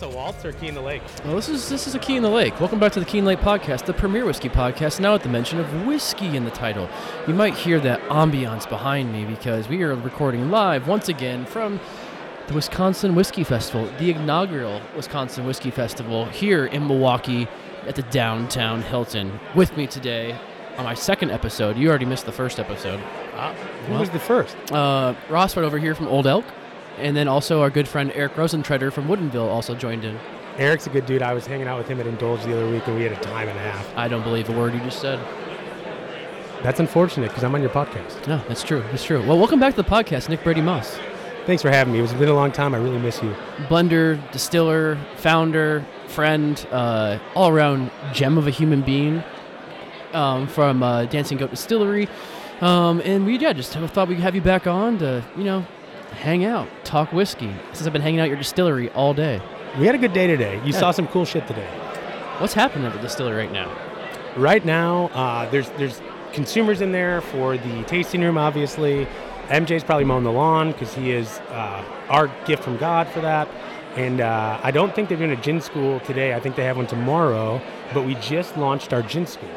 this a waltz or key in the lake? Well, this is this is a Key in the Lake. Welcome back to the Key in the Lake podcast, the premier whiskey podcast. Now with the mention of whiskey in the title, you might hear that ambiance behind me because we are recording live once again from the Wisconsin Whiskey Festival, the inaugural Wisconsin Whiskey Festival here in Milwaukee at the downtown Hilton. With me today on my second episode. You already missed the first episode. Ah, who Well- was the first? Uh, Ross right over here from Old Elk, and then also our good friend Eric Rosentreader from Woodinville also joined in. Eric's a good dude. I was hanging out with him at Indulge the other week, and we had a time and a half. I don't believe a word you just said. That's unfortunate because I'm on your podcast. No, that's true. That's true. Well, welcome back to the podcast, Nick Brady Moss. Thanks for having me. It's been a long time. I really miss you. Blender, distiller, founder, friend, uh, all around gem of a human being um, from uh, Dancing Goat Distillery. Um, and we, yeah, just thought we'd have you back on to, you know, hang out, talk whiskey. Since I've been hanging out at your distillery all day. We had a good day today. You Yeah. saw some cool shit today. What's happening at the distillery right now? Right now, uh, there's there's consumers in there for the tasting room. Obviously, MJ's probably mowing the lawn because he is uh, our gift from God for that. And uh, I don't think they're doing a gin school today. I think they have one tomorrow. But we just launched our gin school,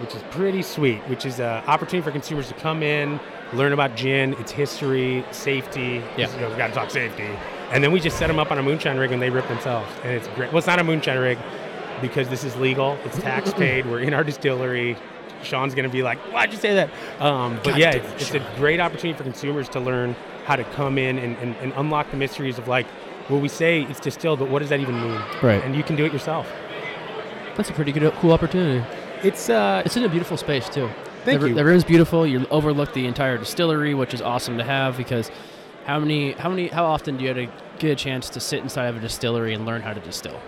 which is pretty sweet. Which is an opportunity for consumers to come in, learn about gin, its history, safety. Yeah. you know, we got to talk safety. And then we just set them up on a moonshine rig and they rip themselves. And it's great. Well, it's not a moonshine rig because this is legal. It's tax paid. We're in our distillery. Sean's going to be like, why'd you say that? Um, but God yeah, it's, it, it's a great opportunity for consumers to learn how to come in and, and, and unlock the mysteries of like, well, we say it's distilled, but what does that even mean? Right. And you can do it yourself. That's a pretty good, cool opportunity. It's uh, It's in a beautiful space too. Thank the, you. The room's beautiful. You overlook the entire distillery, which is awesome to have because how many, how many, how often do you have to get a chance to sit inside of a distillery and learn how to distill?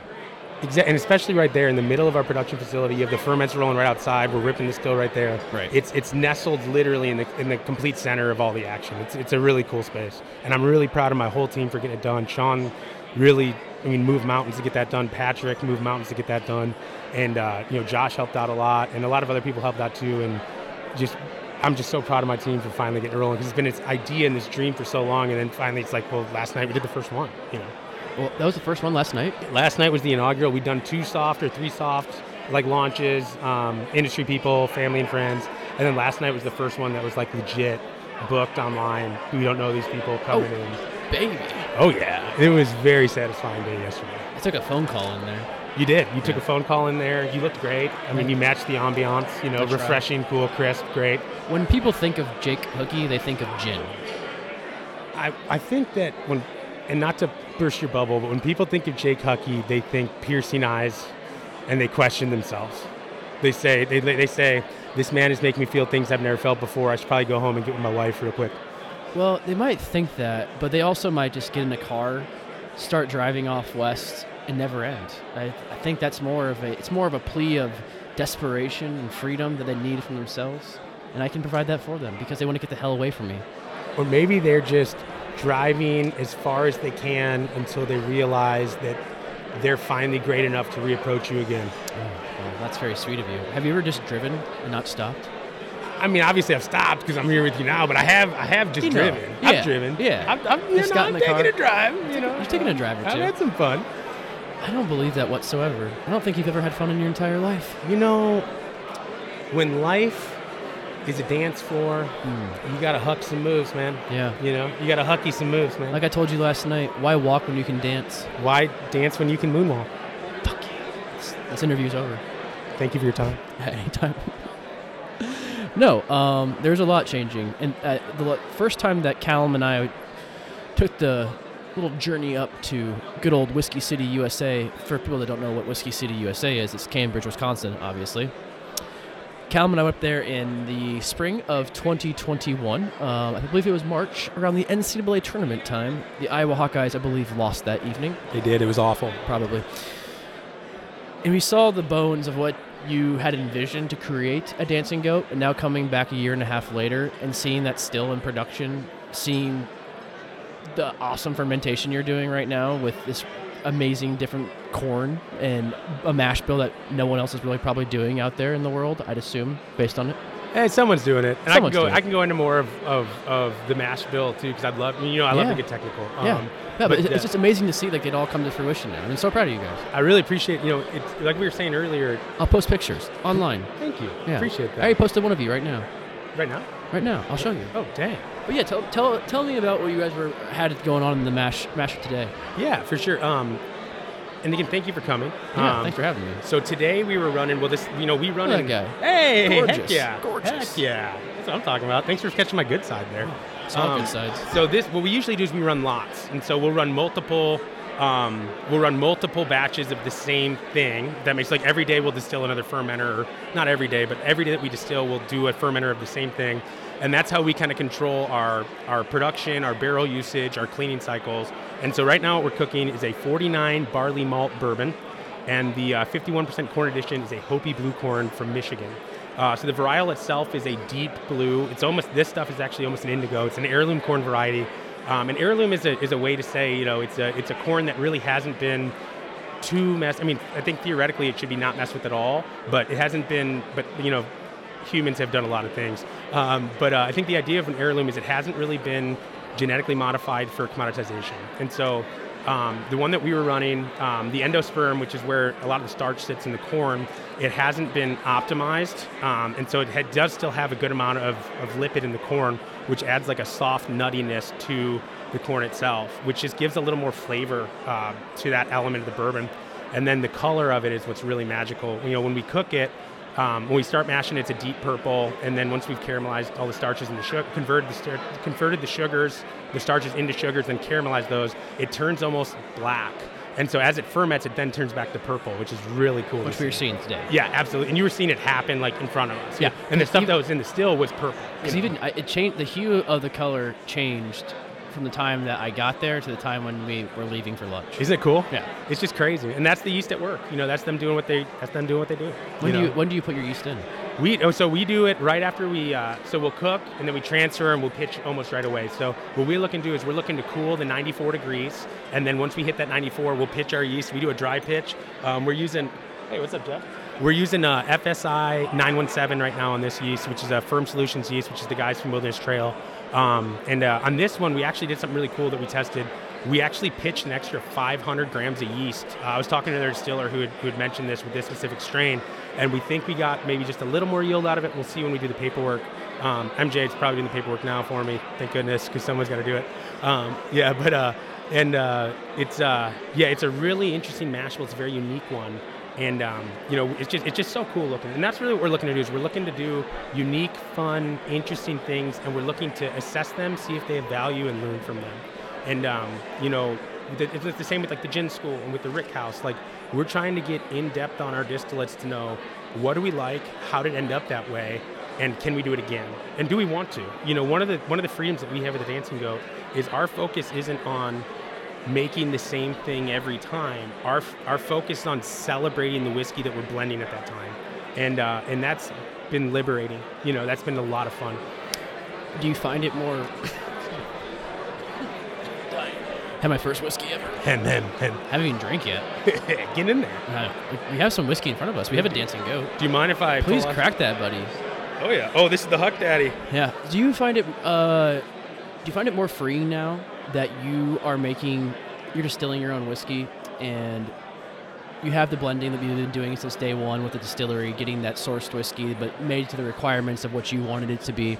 Exa- and especially right there in the middle of our production facility, you have the ferments rolling right outside. We're ripping the still right there. Right. It's it's nestled literally in the in the complete center of all the action. It's it's a really cool space, and I'm really proud of my whole team for getting it done. Sean really, I mean, moved mountains to get that done. Patrick moved mountains to get that done, and uh, you know Josh helped out a lot, and a lot of other people helped out too. And just I'm just so proud of my team for finally getting it rolling because it's been this idea and this dream for so long, and then finally it's like, well, last night we did the first one. You know. Well, that was the first one last night. Last night was the inaugural. We've done two soft or three soft like launches, um, industry people, family and friends, and then last night was the first one that was like legit booked online. We don't know these people coming in. Baby, Oh yeah, it was very satisfying day yesterday. I took a phone call in there. You did. You took a phone call in there. You looked great. I mean, you matched the ambiance. You know, That's right. refreshing, cool, crisp, great. When people think of Jake Hookie, they think of gin. I, I think that when, and not to burst your bubble, but when people think of Jake Huckey, they think piercing eyes, and they question themselves. They say they, they say this man is making me feel things I've never felt before. I should probably go home and get with my wife real quick. Well, they might think that, but they also might just get in a car, start driving off west, and never end. I, I think that's more of a it's more of a plea of desperation and freedom that they need from themselves, and I can provide that for them because they want to get the hell away from me. Or maybe they're just driving as far as they can until they realize that they're finally great enough to reapproach you again. Oh, well, that's very sweet of you. Have you ever just driven and not stopped? I mean, obviously I've stopped because I'm here with you now, but I have I have just You know, driven. yeah, I've driven. yeah. I've, I've, you just know, I've car. a drive. You know, You're taking a drive or I've had some fun. I don't believe that whatsoever. I don't think you've ever had fun in your entire life. You know, when life is a dance floor, you gotta huck some moves, man. Yeah. You know, you gotta hucky some moves, man. Like I told you last night, why walk when you can dance? Why dance when you can moonwalk? Fuck you. This, this interview's over. Thank you for your time. at any time. no, um, there's a lot changing. And uh, the first time that Callum and I took the little journey up to good old Whiskey City, USA, for people that don't know what Whiskey City, USA is, it's Cambridge, Wisconsin, obviously. Callum and I went up there in the spring of 2021. Um, I believe it was March, around the NCAA tournament time. The Iowa Hawkeyes, I believe, lost that evening They did. It was awful. probably. And we saw the bones of what you had envisioned to create a dancing goat, and now coming back a year and a half later and seeing that still in production, seeing the awesome fermentation you're doing right now with this amazing different corn and a mash bill that no one else is really probably doing out there in the world. I'd assume based on it. Hey, someone's doing it, and Someone's I can doing go. it. I can go into more of, of, of the mash bill too, because I'd love. You know, I love Yeah. to get technical. yeah, Um, yeah, but, but, it's, uh, it's just amazing to see like it all come to fruition now. I'm so proud of you guys. I really appreciate. You know, it's like we were saying earlier. I'll post pictures online. Thank you. Yeah, Appreciate that. I already posted one of you right now. right now. Right now, I'll show you. Oh, dang. But yeah, tell, tell tell me about what you guys were had going on in the mash masher today. Yeah, for sure. Um, and again, thank you for coming. Yeah, Um, thanks for having me. So today we were running. Well, this you know we run Look in. at that Hey, heck yeah, Gorgeous. heck yeah. That's what I'm talking about. Thanks for catching my good side there. All Um, good sides. So this, what we usually do is we run lots, and so we'll run multiple. Um, we'll run multiple batches of the same thing. That makes like every day we'll distill another fermenter, or not every day, but every day that we distill, we'll do a fermenter of the same thing, and that's how we kind of control our our production, our barrel usage, our cleaning cycles. And so right now what we're cooking is a 49 barley malt bourbon, and the uh, 51% corn edition is a Hopi blue corn from Michigan. Uh, so the varietal itself is a deep blue. It's almost this stuff is actually almost an indigo. It's an heirloom corn variety. Um, and heirloom is a, is a way to say you know it's a it's a corn that really hasn't been too messed. I mean, I think theoretically it should be not messed with at all, but it hasn't been. But you know, humans have done a lot of things. Um, but uh, I think the idea of an heirloom is it hasn't really been genetically modified for commoditization. And so um, the one that we were running, um, the endosperm, which is where a lot of the starch sits in the corn, it hasn't been optimized. Um, and so it had, does still have a good amount of, of lipid in the corn, which adds like a soft nuttiness to the corn itself, which just gives a little more flavor uh, to that element of the bourbon. And then the color of it is what's really magical. You know, when we cook it, um, when we start mashing, it's a deep purple, and then once we've caramelized all the starches and the sugar, converted the star- converted the sugars, the starches into sugars, then caramelized those, it turns almost black. And so as it ferments, it then turns back to purple, which is really cool. Which we were seeing today. Yeah, absolutely. And you were seeing it happen like in front of us. Yeah. And the stuff Even- that was in the still was purple. Because even it changed, the hue of the color changed from the time that I got there to the time when we were leaving for lunch. Isn't it cool? Yeah. It's just crazy, and that's the yeast at work. You know, that's them doing what they that's them doing what they do. When do know? you when do you put your yeast in? We oh, so we do it right after we uh, so we'll cook and then we transfer and we'll pitch almost right away. So what we're looking to do is we're looking to cool the 94 degrees, and then once we hit that 94, we'll pitch our yeast. We do a dry pitch. Um, we're using hey, what's up, Jeff? We're using uh, FSI 917 right now on this yeast, which is a Ferm Solutions yeast, which is the guys from Wilderness Trail. Um, and uh, on this one, we actually did something really cool that we tested. We actually pitched an extra 500 grams of yeast. Uh, I was talking to their distiller who had, who had mentioned this with this specific strain, and we think we got maybe just a little more yield out of it. We'll see when we do the paperwork. Um, MJ is probably doing the paperwork now for me. Thank goodness, because someone's got to do it. Um, yeah, but uh, and uh, it's uh, yeah, it's a really interesting mash bill. It's a very unique one and um, you know it's just it's just so cool looking and that's really what we're looking to do is we're looking to do unique fun interesting things and we're looking to assess them see if they have value and learn from them and um, you know it's the same with like the gin school and with the rick house like we're trying to get in depth on our distillates to know what do we like how did it end up that way and can we do it again and do we want to you know one of the one of the freedoms that we have at the dancing goat is our focus isn't on making the same thing every time. Our our focus is on celebrating the whiskey that we're blending at that time, and uh, and that's been liberating. You know, that's been a lot of fun. Do you find it more? Had my first whiskey ever. And then and Haven't even drank yet. get in there. Uh, we have some whiskey in front of us. We have a dancing goat. Do you mind if I Please crack that, buddy. Oh yeah. Oh, this is the Huck Daddy. Yeah. Do you find it? Uh, do you find it more freeing now that you are making, you're distilling your own whiskey, and you have the blending that you've been doing since day one with the distillery, getting that sourced whiskey, but made to the requirements of what you wanted it to be.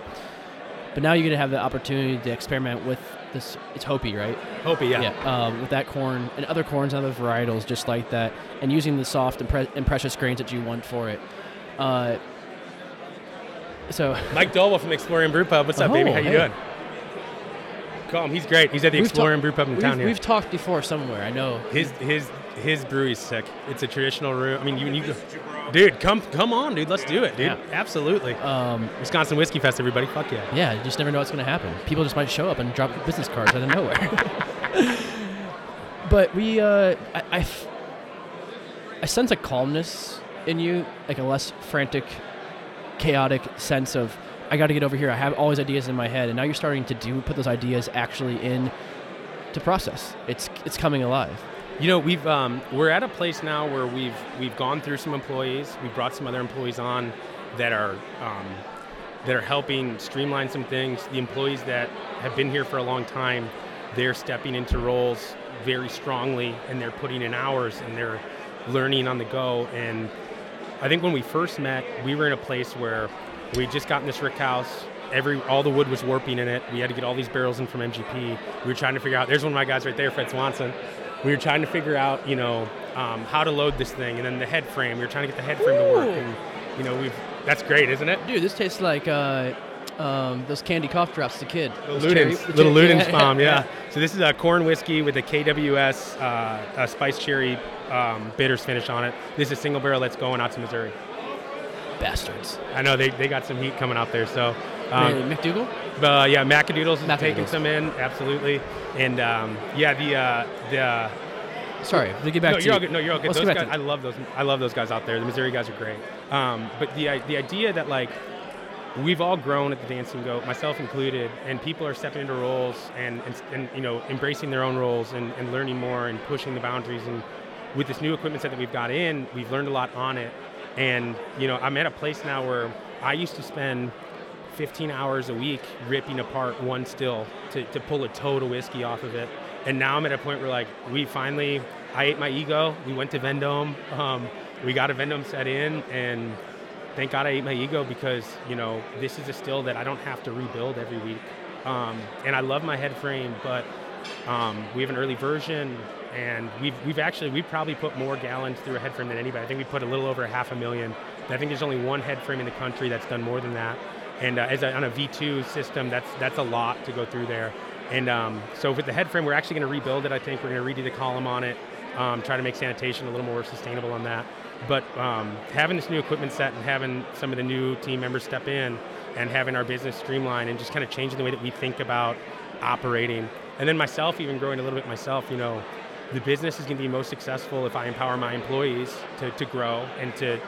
But now you're gonna have the opportunity to experiment with this. It's Hopi, right? Hopi, yeah. um, with that corn and other corns and other varietals just like that, and using the soft and, pre- and precious grains that you want for it. Uh, so Mike Dolwell from Explorium Brew Pub. What's up, baby? Oh, How you hey. doing? Call him. He's great. He's at the Explorium ta- Brew Pub in we've, town here. we've talked before somewhere. I know. His his his brewery's sick. It's a traditional room. I mean, you, you go, dude, come come on, dude. Let's do it, dude. Yeah. Absolutely. Um, Wisconsin Whiskey Fest, everybody. Fuck yeah. yeah, you just never know what's going to happen. People just might show up and drop business cards out of nowhere. but we, uh, I, I f- I sense a calmness in you, like a less frantic, chaotic sense of I got to get over here. I have all these ideas in my head, and now you're starting to do put those ideas actually in to process. It's it's coming alive. You know, we've um, we're at a place now where we've we've gone through some employees. We've brought some other employees on that are um, that are helping streamline some things. The employees that have been here for a long time, they're stepping into roles very strongly, and they're putting in hours, and they're learning on the go. And I think when we first met, we were in a place where we just gotten this rick house. Every all the wood was warping in it. We had to get all these barrels in from MGP. We were trying to figure out. There's one of my guys right there, Fred Swanson we were trying to figure out, you know, um, how to load this thing, and then the head frame. We were trying to get the head frame Ooh. to work, and you know, we've that's great, isn't it? Dude, this tastes like uh, um, those candy cough drops to kid. Little Ludens, little Ludens bomb, yeah. So this is a corn whiskey with a KWS uh, a spice cherry um, bitters finish on it. This is a single barrel that's going out to Missouri. Bastards. I know they, they got some heat coming out there. So um, McDougal. Uh, yeah, Macadoodles is taking some in, absolutely. And um, yeah, the uh, the. Uh, Sorry, to get back no, to you're all good. No, you're all good. Those guys, I love those. I love those guys out there. The Missouri guys are great. Um, but the the idea that like we've all grown at the Dancing Goat, myself included, and people are stepping into roles and, and, and you know embracing their own roles and, and learning more and pushing the boundaries. And with this new equipment set that we've got in, we've learned a lot on it. And you know, I'm at a place now where I used to spend 15 hours a week ripping apart one still to, to pull a toad of whiskey off of it. And now I'm at a point where like we finally, I ate my ego. We went to Vendome. Um, we got a Vendome set in, and thank God I ate my ego because you know this is a still that I don't have to rebuild every week. Um, and I love my head frame, but um, we have an early version, and we've we've actually we've probably put more gallons through a head frame than anybody. I think we put a little over a half a million. I think there's only one head frame in the country that's done more than that. And uh, as a, on a V2 system, that's that's a lot to go through there. And um, so with the head frame, we're actually going to rebuild it. I think we're going to redo the column on it, um, try to make sanitation a little more sustainable on that. But um, having this new equipment set and having some of the new team members step in and having our business streamline and just kind of changing the way that we think about operating. And then myself, even growing a little bit myself, you know, the business is going to be most successful if I empower my employees to, to grow and to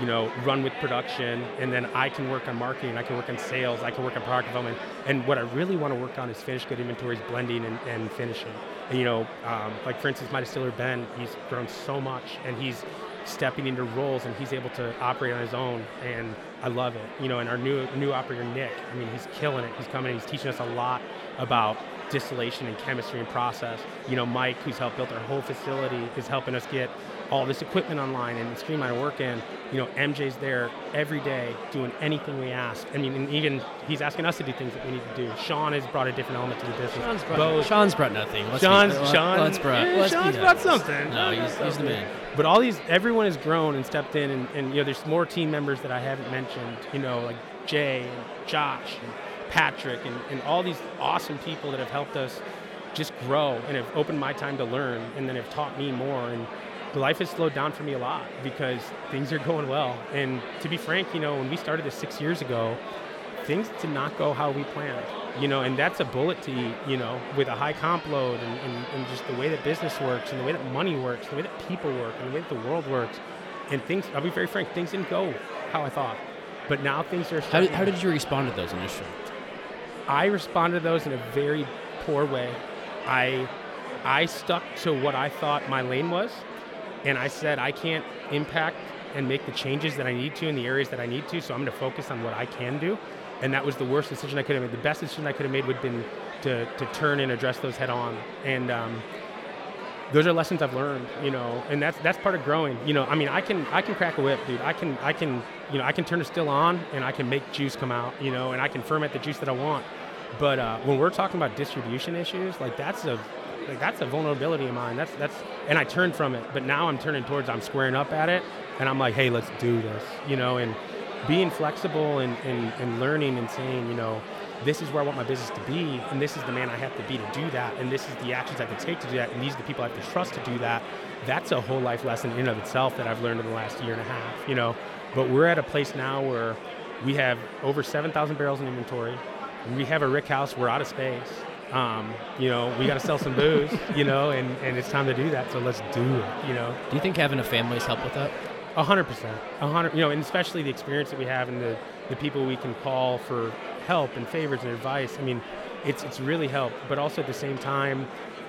you know, run with production, and then I can work on marketing, I can work on sales, I can work on product development. And what I really want to work on is finished good inventories, blending and, and finishing. And you know, um, like for instance, my distiller Ben, he's grown so much, and he's stepping into roles, and he's able to operate on his own, and I love it. You know, and our new new operator Nick, I mean, he's killing it. He's coming, he's teaching us a lot about distillation and chemistry and process. You know, Mike, who's helped build our whole facility, is helping us get all this equipment online and streamline our work in. You know, MJ's there every day doing anything we ask. I mean, and even he's asking us to do things that we need to do. Sean has brought a different element to the business. Sean's brought, Both. Sean's brought nothing. Let's Sean's, be, Sean, let's brought, yeah, let's Sean's brought something. No, he's, he's the man. But all these, everyone has grown and stepped in, and, and you know, there's more team members that I haven't mentioned. You know, like Jay and Josh and Patrick and, and all these awesome people that have helped us just grow and have opened my time to learn and then have taught me more and life has slowed down for me a lot because things are going well. And to be frank you know when we started this six years ago things did not go how we planned you know and that's a bullet to eat you know with a high comp load and, and, and just the way that business works and the way that money works the way that people work and the way that the world works. And things i'll be very frank things didn't go how i thought. But now things are how did, how did you respond to those initially? I responded to those in a very poor way. I I stuck to what I thought my lane was, and I said I can't impact and make the changes that I need to in the areas that I need to. So I'm going to focus on what I can do, and that was the worst decision I could have made. The best decision I could have made would have been to to turn and address those head on, and um, those are lessons I've learned, you know, and that's that's part of growing. You know, I mean, I can I can crack a whip, dude. I can I can you know I can turn a still on and I can make juice come out, you know, and I can ferment the juice that I want. But uh, when we're talking about distribution issues, like that's a like that's a vulnerability of mine. That's that's and I turned from it, but now I'm turning towards I'm squaring up at it, and I'm like, hey, let's do this, you know, and being flexible and, and, and learning and saying, you know, this is where I want my business to be, and this is the man I have to be to do that, and this is the actions I have to take to do that, and these are the people I have to trust to do that. That's a whole life lesson in and of itself that I've learned in the last year and a half, you know. But we're at a place now where we have over 7,000 barrels in inventory we have a rick house, we're out of space. Um, you know, we got to sell some booze, you know, and, and it's time to do that. So let's do it, you know. Do you think having a family's help with that? A hundred percent, a hundred. You know, and especially the experience that we have and the the people we can call for help and favors and advice. I mean, it's it's really helped. But also at the same time,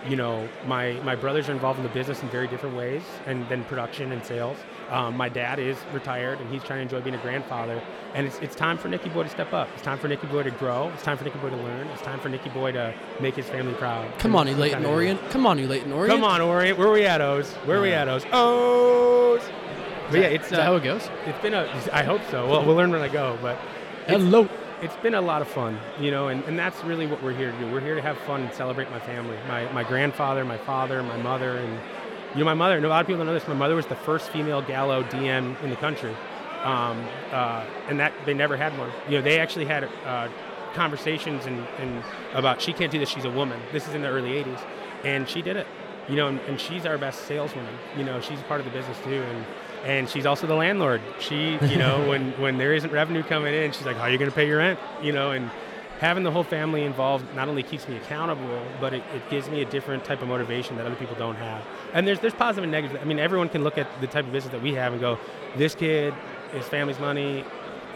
you know, my my brothers are involved in the business in very different ways, and then production and sales. Um, my dad is retired, and he's trying to enjoy being a grandfather. And it's, it's time for Nicky Boy to step up. It's time for Nicky Boy to grow. It's time for Nicky Boy to learn. It's time for Nicky Boy to make his family proud. Come on, you Leyton Orient. Come on, you Leyton Orient. Come on, Orient. Where are we at, O's? Where are we at, O's? O's. But yeah, it's Is that how uh, it goes? it's been a. I hope so. Well, we'll learn when I go, but Hello. It's been a lot of fun, you know, and, and that's really what we're here to do. We're here to have fun and celebrate my family, my, my grandfather, my father, my mother, and you know, my mother. And a lot of people don't know this. My mother was the first female Gallo DM in the country, um, uh, and that they never had one. You know, they actually had uh, conversations and, and about she can't do this. She's a woman. This is in the early '80s, and she did it. You know, and, and she's our best saleswoman. You know, she's part of the business too, and and she's also the landlord. She, you know, when when there isn't revenue coming in, she's like, "How are you going to pay your rent?" You know, and having the whole family involved not only keeps me accountable, but it, it gives me a different type of motivation that other people don't have. And there's there's positive and negative. I mean, everyone can look at the type of business that we have and go, "This kid, his family's money."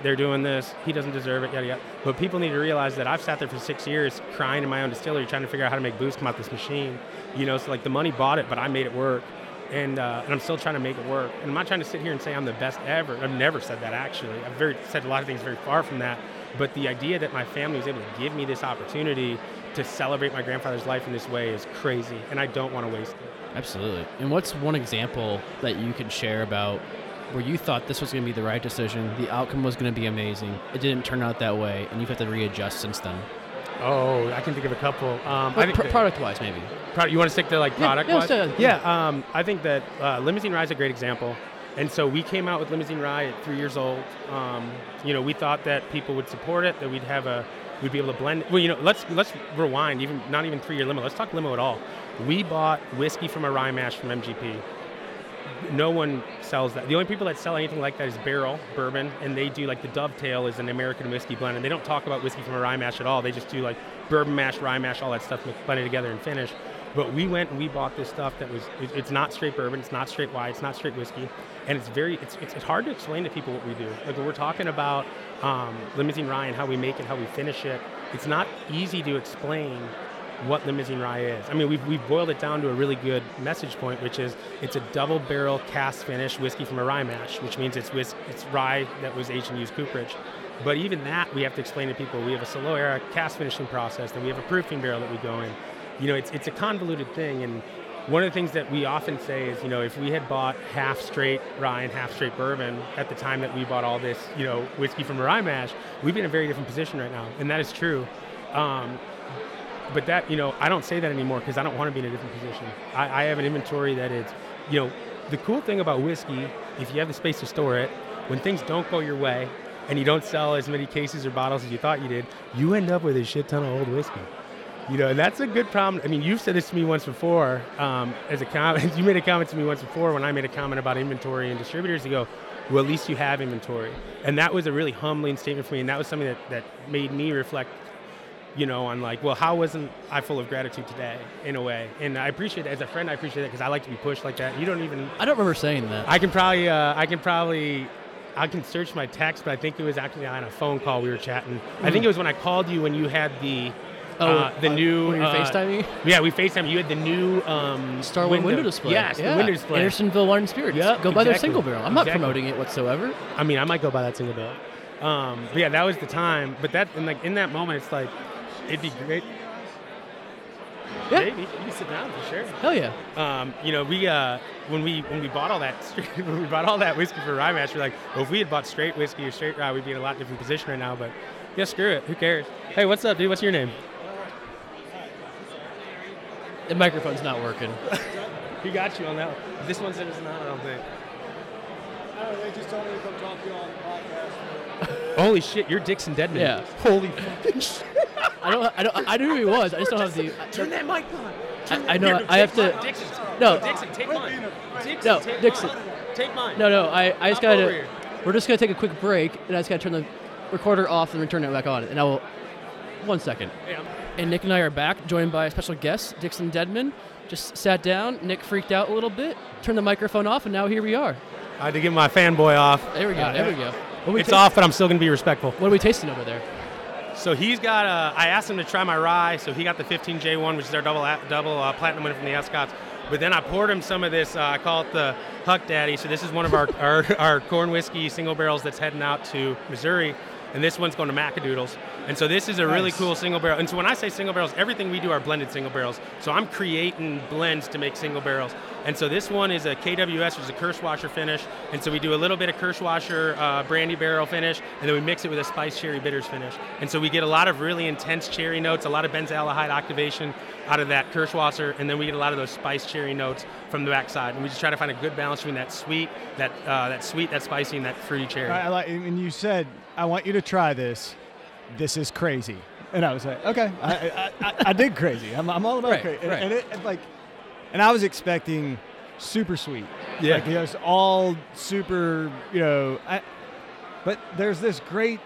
They're doing this. He doesn't deserve it. Yada yada. But people need to realize that I've sat there for six years crying in my own distillery, trying to figure out how to make booze come out this machine. You know, so like the money bought it, but I made it work and uh, and I'm still trying to make it work. And I'm not trying to sit here and say I'm the best ever. I've never said that actually. I've very said a lot of things very far from that. But the idea that my family was able to give me this opportunity to celebrate my grandfather's life in this way is crazy, and I don't want to waste it. Absolutely. And what's one example that you can share about where you thought this was going to be the right decision, the outcome was going to be amazing, it didn't turn out that way, and you've had to readjust since then? Oh, I can think of a couple. Um, pr- product-wise, maybe. Pro- you want to stick to like product yeah, let's yeah, um, I think that uh, Limousine Rye is a great example. And so we came out with Limousine Rye at three years old. Um, you know, we thought that people would support it, that we'd have a, we'd be able to blend. Well, you know, let's let's rewind. Even not even three year limo. Let's talk limo at all. We bought whiskey from a rye mash from MGP. No one sells that. The only people that sell anything like that is Barrell Bourbon, and they do like the Dovetail is an American whiskey blend, and they don't talk about whiskey from a rye mash at all. They just do like bourbon mash, rye mash, all that stuff blended together and finish. But we went and we bought this stuff that was it- it's not straight bourbon, it's not straight rye, it's not straight whiskey, and it's very it's it's, it's hard to explain to people what we do. Like we're talking about um, limousine rye and how we make it, how we finish it, it's not easy to explain what limousine rye is. I mean, we've, we've boiled it down to a really good message point, which is it's a double barrel cask finish whiskey from a rye mash, which means it's whis- it's rye that was aged and used cooperage. But even that, we have to explain to people. We have a Solo era cast finishing process, then we have a proofing barrel that we go in. You know, it's it's a convoluted thing, and one of the things that we often say is, you know, if we had bought half straight rye and half straight bourbon at the time that we bought all this, you know, whiskey from a rye mash, we'd be in a very different position right now, and that is true. Um, but that you know i don't say that anymore because i don't want to be in a different position I, I have an inventory that is you know the cool thing about whiskey if you have the space to store it when things don't go your way and you don't sell as many cases or bottles as you thought you did you end up with a shit ton of old whiskey you know and that's a good problem i mean you've said this to me once before um, as a comment you made a comment to me once before when i made a comment about inventory and distributors You go well at least you have inventory and that was a really humbling statement for me and that was something that, that made me reflect you know, on like, well, how wasn't I full of gratitude today, in a way? And I appreciate that as a friend. I appreciate that because I like to be pushed like that. You don't even. I don't remember saying that. I can probably, uh, I can probably, I can search my text, but I think it was actually on a phone call we were chatting. I think it was when I called you when you had the, Oh, uh, the uh, new. when you uh, FaceTiming? Yeah, we FaceTime. You had the new um, Starwood window, display. Yes, yeah. the window display. Andersonville Wine and Spirits. Yep, Go buy their single barrel. I'm not promoting it whatsoever. I mean, I might go buy that single barrel. Um, but yeah, that was the time. But that, and like in that moment, it's like, it'd be great. Yeah. Maybe you can sit down for sure. Hell yeah. Um, you know, we uh, when we when we bought all that when we bought all that whiskey for Rye Mash, we're like, well, if we had bought straight whiskey or straight rye, we'd be in a lot different position right now. But yeah, screw it. Who cares? Hey, what's up, dude? What's your name? The microphone's not working. He got you on that. one. This one said it's not. I don't think. No, they just told me to come talk to you on the podcast. Holy shit, you're Dixon Dedman. Yeah. Holy fucking shit. I don't. I don't. I knew who he was. I just don't have the. Turn that mic on. I, I know. I have to. Dixon. No. Dixon, take mine. Dixon, No, take Dixon. mine. Take mine. No, no. I. I just gotta. here. We're just gonna take a quick break, and I just gotta turn the recorder off and return it back on. And I will. One second. Hey, I'm- And Nick and I are back, joined by a special guest, Dixon Dedman. Just sat down. Nick freaked out a little bit, turned the microphone off, and now here we are. I had to get my fanboy off. There we go. Uh, there we go. We It's off, but I'm still gonna be respectful. What are we tasting over there? So he's got a. I asked him to try my rye, so he got the 15J1, which is our double double uh, platinum winner from the Ascots. But then I poured him some of this. Uh, I call it the Huck Daddy. So this is one of our, our our corn whiskey single barrels that's heading out to Missouri, and this one's going to Macadoodles. And so this is a really cool single barrel. And so when I say single barrels, everything we do are blended single barrels. So I'm creating blends to make single barrels. And so this one is a KWS, which is a Kirschwasser finish. And so we do a little bit of Kirschwasser uh, brandy barrel finish, and then we mix it with a spice cherry bitters finish. And so we get a lot of really intense cherry notes, a lot of benzaldehyde activation out of that Kirschwasser, and then we get a lot of those spice cherry notes from the backside. And we just try to find a good balance between that sweet, that uh, that sweet, that spicy, and that fruity cherry. I, I like, and you said, I want you to try this. This is crazy. And I was like, okay, I, I, I, I did crazy. I'm, I'm all about Right, crazy. And, right. and it, and like, and I was expecting super sweet. Yeah. Like, you know, it's all super, you know, I, but there's this great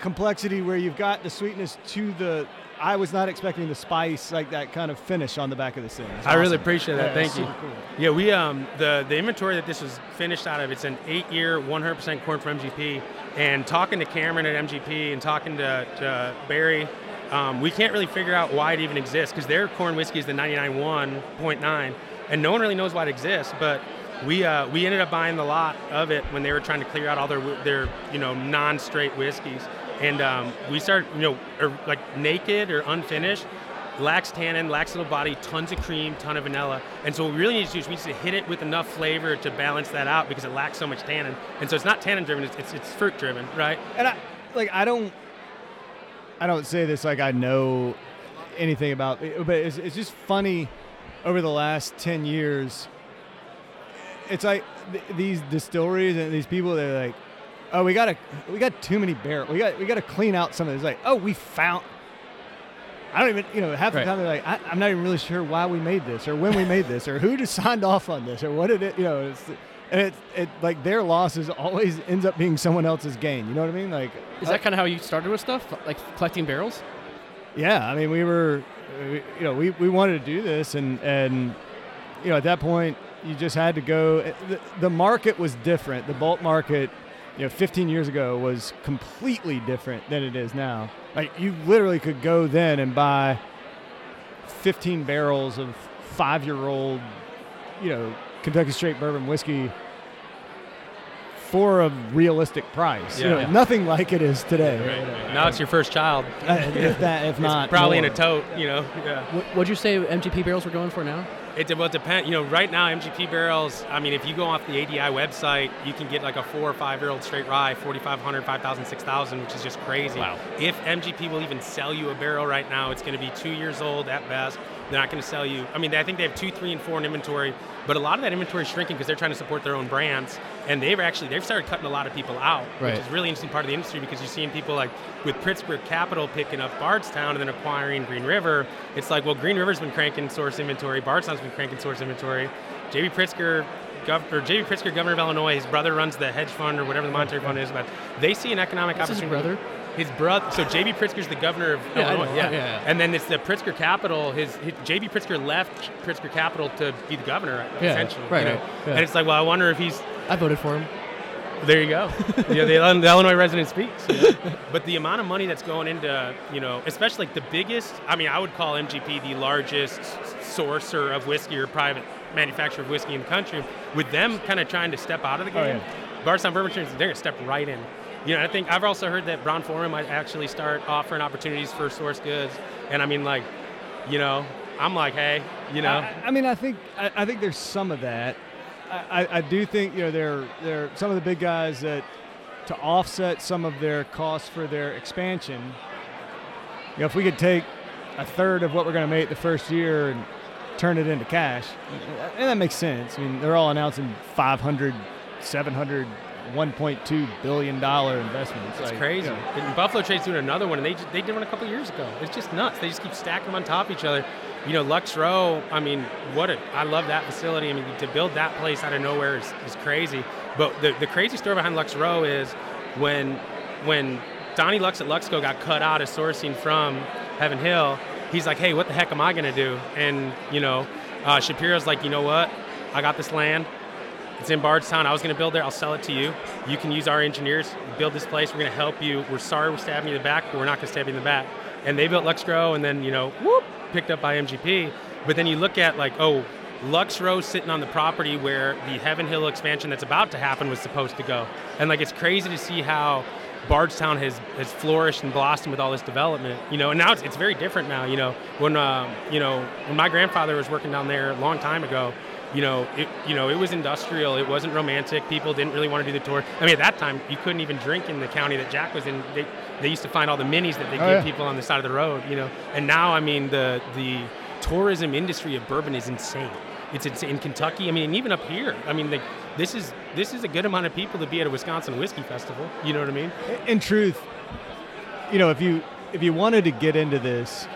complexity where you've got the sweetness to the, I was not expecting the spice, like that kind of finish on the back of this thing. It's I really appreciate that. Yeah, Thank you. cool. Yeah, we um the the inventory that this was finished out of. It's an eight-year, 100% corn from MGP. And talking to Cameron at MGP and talking to, to Barry, um, we can't really figure out why it even exists because their corn whiskey is the 99.1.9, and no one really knows why it exists. But we uh, we ended up buying the lot of it when they were trying to clear out all their their you know non-straight whiskeys, and um, we start, you know or like naked or unfinished lacks tannin, lacks little body, tons of cream, ton of vanilla. And so what we really need to do is we need to hit it with enough flavor to balance that out because it lacks so much tannin. And so it's not tannin driven, it's, it's, it's fruit driven, right? and I like I don't I don't say this like I know anything about but it's, it's just funny over the last 10 years it's like th- these distilleries and these people they're like oh we got to we got too many barrels we got we got to clean out some of this like oh we found I don't even, you know, half the Right. time they're like, I, I'm not even really sure why we made this, or when we made this, or who just signed off on this, or what did it, you know, it's, and it's it like their losses always ends up being someone else's gain. You know what I mean? Like, Is that kind of how you started with stuff, like collecting barrels? Yeah, I mean, we were, uh, we- you know, we, we wanted to do this, and and you know, at that point, you just had to go. The, the market was different. The bulk market, you know, 15 years ago was completely different than it is now. Like you literally could go then and buy 15 barrels of five-year-old, you know, Kentucky Straight Bourbon whiskey for a realistic price. You Yeah. know, Yeah. nothing like it is today. Right Now it's your first child. Uh, if that, if It's not, probably in a tote, you know. Yeah. What, what'd you say MGP barrels were going for now? It well, it depends. You know, right now MGP barrels. I mean, if you go off the ADI website, you can get like a four or five year old straight rye, 4,500, 5,000, 6,000, which is just crazy. Wow. If MGP will even sell you a barrel right now, it's going to be two years old at best. They're not going to sell you. I mean, I think they have two, three, and four in inventory, but a lot of that inventory is shrinking because they're trying to support their own brands, and they've actually they've started cutting a lot of people out, Right. which is really interesting part of the industry because you're seeing people like with Pritzker Capital picking up Bardstown and then acquiring Green River. It's like, well, Green River's been cranking source inventory, Bardstown's been cranking source inventory. JB Pritzker, gov- or JB Pritzker, governor of Illinois, his brother runs the hedge fund or whatever the monetary fund is, but they see an economic That's his opportunity. brother? His brother. So JB Pritzker's the governor of Yeah, Illinois. Yeah. Oh, yeah, yeah. And then it's the Pritzker Capital. His, his JB Pritzker left Pritzker Capital to be the governor, Yeah, essentially. right, you know? right, yeah. And it's like, well, I wonder if he's I voted for him. there you go. yeah, the, the Illinois resident speaks. but the amount of money that's going into, you know, especially like the biggest, I mean, I would call MGP the largest sourcer of whiskey or private manufacturer of whiskey in the country. With them kind of trying to step out of the Oh, game, yeah. Bardstown Bourbon Trends, they're going to step right in. You know, I think I've also heard that Brown-Forman might actually start offering opportunities for source goods. And I mean, like, you know, I'm like, hey, you know, I, I mean, I think I, I think there's some of that. I, I, do think you know there there some of the big guys that to offset some of their costs for their expansion. You know, if we could take a third of what we're going to make the first year and turn it into cash, and that makes sense. I mean, they're all announcing 500, 700, 1.2 billion dollar investments. It's Like, crazy. you know, Buffalo Trace's doing another one, and they just, they did one a couple years ago. It's just nuts. They just keep stacking them on top of each other. You know, Lux Row. I mean, what a I love that facility. I mean, to build that place out of nowhere is, is crazy. But the, the crazy story behind Lux Row is when when Donnie Lux at Luxco got cut out of sourcing from Heaven Hill. He's like, hey, what the heck am I gonna do? And you know, uh, Shapira's like, you know what? I got this land It's in Bardstown. I was going to build there. I'll sell it to you. You can use our engineers, build this place. We're going to help you. We're sorry we're stabbing you in the back, but we're not going to stab you in the back. And they built Lux Row, and then you know, whoop, picked up by MGP. But then you look at like, oh, Lux Row sitting on the property where the Heaven Hill expansion that's about to happen was supposed to go. And like it's crazy to see how Bardstown has, has flourished and blossomed with all this development. You know, and now it's, it's very different now. You know, when uh, you know when my grandfather was working down there a long time ago, you know, it you know it was industrial. It wasn't romantic. People didn't really want to do the tour. I mean, at that time, you couldn't even drink in the county that Jack was in. They, they used to find all the minis that they Oh, give yeah. people on the side of the road. You know, and now I mean the the tourism industry of bourbon is insane. It's insane. in Kentucky. I mean, even up here. I mean, like this is this is a good amount of people to be at a Wisconsin whiskey festival. You know what I mean? in truth, you know, if you if you wanted to get into this,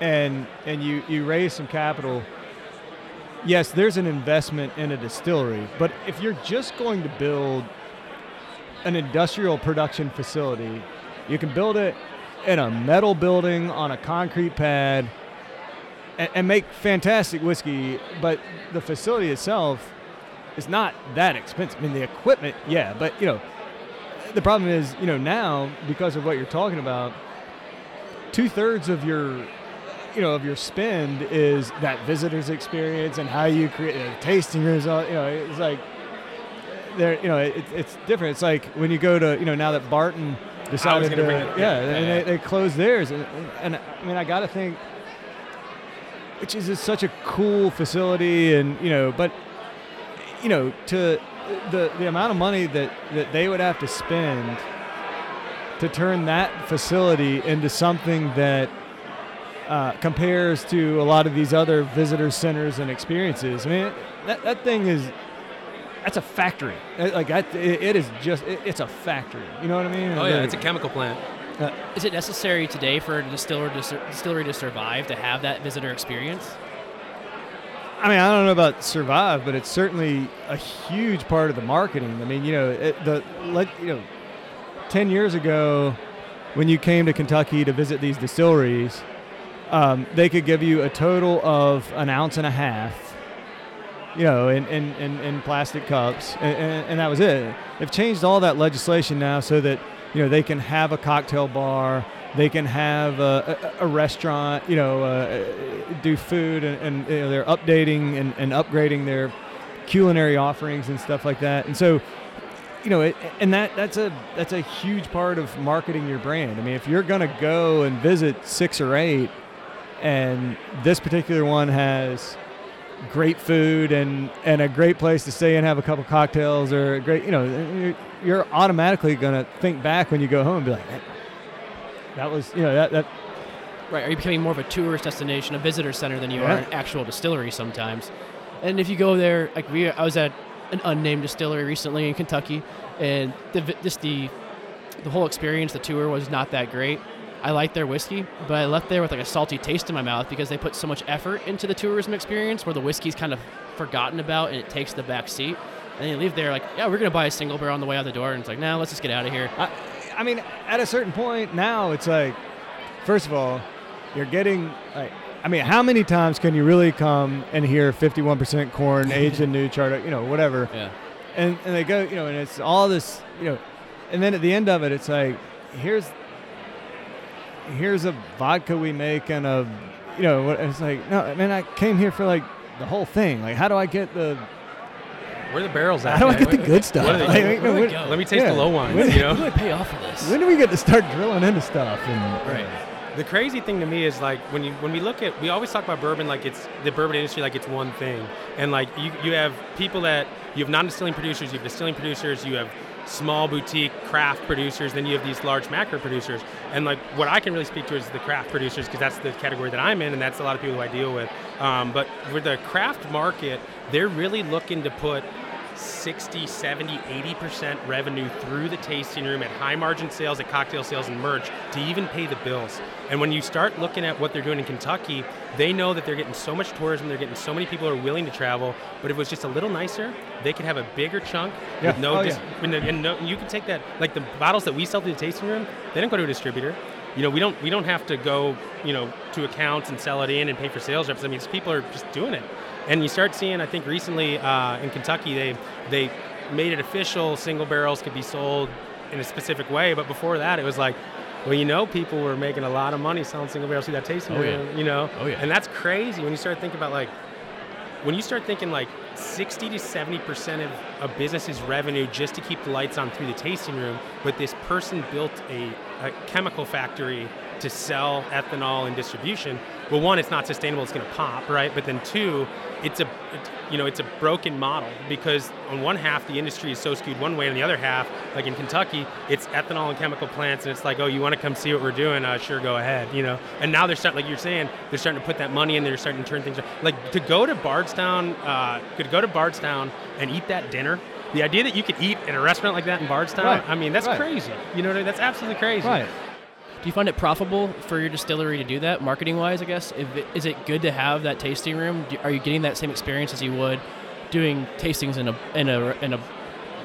and and you you raise some capital, yes, there's an investment in a distillery. But if you're just going to build an industrial production facility, you can build it in a metal building on a concrete pad and, and make fantastic whiskey. But the facility itself is not that expensive. I mean, the equipment, yeah, but you know the problem is, you know, now because of what you're talking about, two thirds of your, you know, of your spend is that visitor's experience and how you create a tasting all- You know, it's like there, you know, it, it's different. It's like when you go to, you know, now that Barton decided gonna bring it- yeah, yeah, and yeah. They, they closed theirs, and, and I mean, I got to think, which is such a cool facility, and you know, but you know, to the the amount of money that that they would have to spend to turn that facility into something that uh, compares to a lot of these other visitor centers and experiences. I mean, that that thing is that's a factory. Uh, Like that, it, it is just it, it's a factory. You know what I mean? Oh yeah, Like, it's a chemical plant. Is it necessary today for a distiller to sur- distillery to survive to have that visitor experience? I mean, I don't know about survive, but it's certainly a huge part of the marketing. I mean, you know, it, the let you know, ten years ago, when you came to Kentucky to visit these distilleries, um, they could give you a total of an ounce and a half, you know, in in, in, in plastic cups, and, and, and that was it. They've changed all that legislation now so that you know they can have a cocktail bar. They can have a, a, a restaurant, you know, uh, do food, and, and you know, they're updating and, and upgrading their culinary offerings and stuff like that. And so, you know, it, and that that's a that's a huge part of marketing your brand. I mean, if you're gonna go and visit six or eight, and this particular one has great food and and a great place to stay and have a couple cocktails or a great, you know, you're, you're automatically gonna think back when you go home and be like, that, that was, you know, that that Right. Are you becoming more of a tourist destination, a visitor center than you Yeah. are an actual distillery sometimes? And if you go there, like we, I was at an unnamed distillery recently in Kentucky, and the just the the whole experience, the tour was not that great. I like their whiskey, but I left there with like a salty taste in my mouth because they put so much effort into the tourism experience, where the whiskey's kind of forgotten about and it takes the back seat. And you leave there like, yeah, we're gonna buy a single barrel on the way out the door, and it's like, now let's just get out of here. I, I mean, at a certain point now, it's like, first of all, you're getting like, I mean, how many times can you really come and hear 51% corn aged in new charter, you know, whatever, Yeah. and and they go, you know, and it's all this, you know, and then at the end of it, it's like, here's here's a vodka we make and a, you know, it's like, no, man, I came here for like the whole thing. Like, how do I get the, Where are the barrels at? how do I get the good stuff? what are they Like, doing? you know, Where do when- Let me taste Yeah. the low wines. When- You What know. do I pay off for this? When do we get to start drilling into stuff? And Right. The crazy thing to me is like when you when we look at we always talk about bourbon like it's the bourbon industry like it's one thing, and like you you have people that you have non-distilling producers, you have distilling producers, you have small boutique craft producers, then you have these large macro producers, and like what I can really speak to is the craft producers because that's the category that I'm in, and that's a lot of people who I deal with. Um, but with the craft market, they're really looking to put 60, 70, 80% revenue through the tasting room at high margin sales, at cocktail sales and merch to even pay the bills. And when you start looking at what they're doing in Kentucky, they know that they're getting so much tourism, they're getting so many people who are willing to travel. But if it was just a little nicer, they could have a bigger chunk Yeah. with no, Oh, dis- yeah. and, no- and no, you can take that, like the bottles that we sell through the tasting room, they don't go to a distributor. You know, we don't we don't have to go, you know, to accounts and sell it in and pay for sales reps. I mean, people are just doing it. And you start seeing, I think recently uh, in Kentucky, they they made it official single barrels could be sold in a specific way. But before that, it was like, well, you know, people were making a lot of money selling single barrels through that tasting Oh, yeah. room, you know? Oh, yeah. And that's crazy when you start thinking about like, when you start thinking like 60 to 70% of a business's revenue just to keep the lights on through the tasting room, but this person built a, a chemical factory to sell ethanol and distribution. Well, one, it's not sustainable; it's going to pop, right? But then two, it's a, it- you know, it's a broken model because on one half the industry is so skewed one way, and on the other half, like in Kentucky, it's ethanol and chemical plants, and it's like, oh, you want to come see what we're doing? Uh, sure, go ahead, you know. And now they're starting, like you're saying, they're starting to put that money in. They're starting to turn things like to go to Bardstown, uh, could go to Bardstown and eat that dinner. The idea that you could eat at a restaurant like that in Bardstown, Right, I mean, that's right. crazy. You know, what I mean? that's absolutely crazy. Right. Do you find it profitable for your distillery to do that, marketing wise? I guess. It, is it good to have that tasting room? Do, are you getting that same experience as you would doing tastings in a in a in a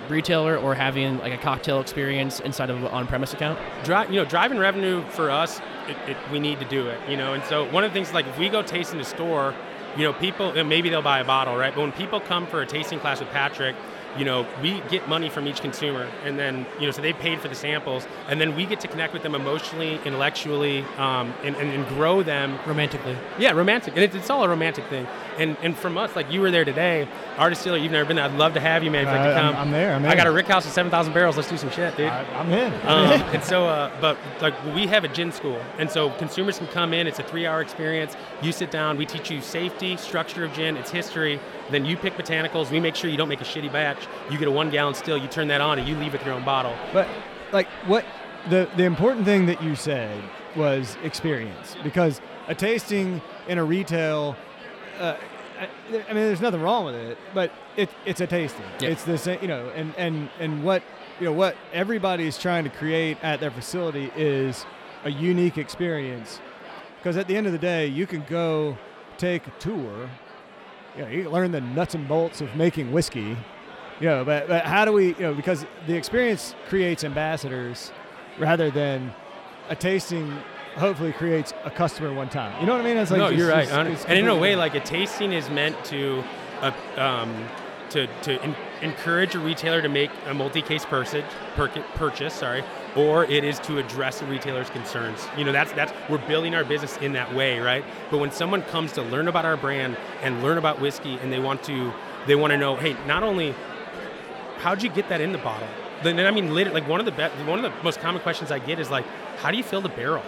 retailer or having like a cocktail experience inside of an on-premise account? Dri- you know, driving revenue for us, it, it, we need to do it. You know, and so one of the things like if we go taste in the store, you know, people maybe they'll buy a bottle, right? But when people come for a tasting class with Patrick, you know, we get money from each consumer, and then you know, so they paid for the samples, and then we get to connect with them emotionally, intellectually, um, and, and, and grow them Romantically. yeah, romantic, and it's, it's all a romantic thing. And and from us, like you were there today, our distiller, you've never been there. I'd love to have you, man. If I could Uh, I'm- come, I'm there, I'm I got a rick house with seven thousand barrels. Let's do some shit, dude. I, I'm in. Um, and so, uh, but like we have a gin school, and so consumers can come in. It's a three-hour experience. You sit down. We teach you safety, structure of gin, its history. Then you pick botanicals. We make sure you don't make a shitty batch. You get a one-gallon still. You turn that on, and you leave with your own bottle. But like what the the important thing that you said was experience because a tasting in a retail. Uh, I, mean, there's nothing wrong with it, but it, it's a tasting. Yeah. It's the same, you know, and, and, and what you know what everybody's trying to create at their facility is a unique experience. Because at the end of the day, you can go take a tour. You know, you learn the nuts and bolts of making whiskey. You know, but, but how do we, you know, because the experience creates ambassadors rather than a tasting hopefully creates a customer one time. You know what I mean? It's like no, you're right. it's- it's and in a way, like a tasting is meant to, uh, um, to to en- encourage a retailer to make a multi-case purchase, purchase, sorry, or it is to address the retailer's concerns. You know, that's that's we're building our business in that way, right? But when someone comes to learn about our brand and learn about whiskey, and they want to, they want to know, hey, not only how'd you get that in the bottle? Then I mean, like one of the be- one of the most common questions I get is like, how do you fill the barrel?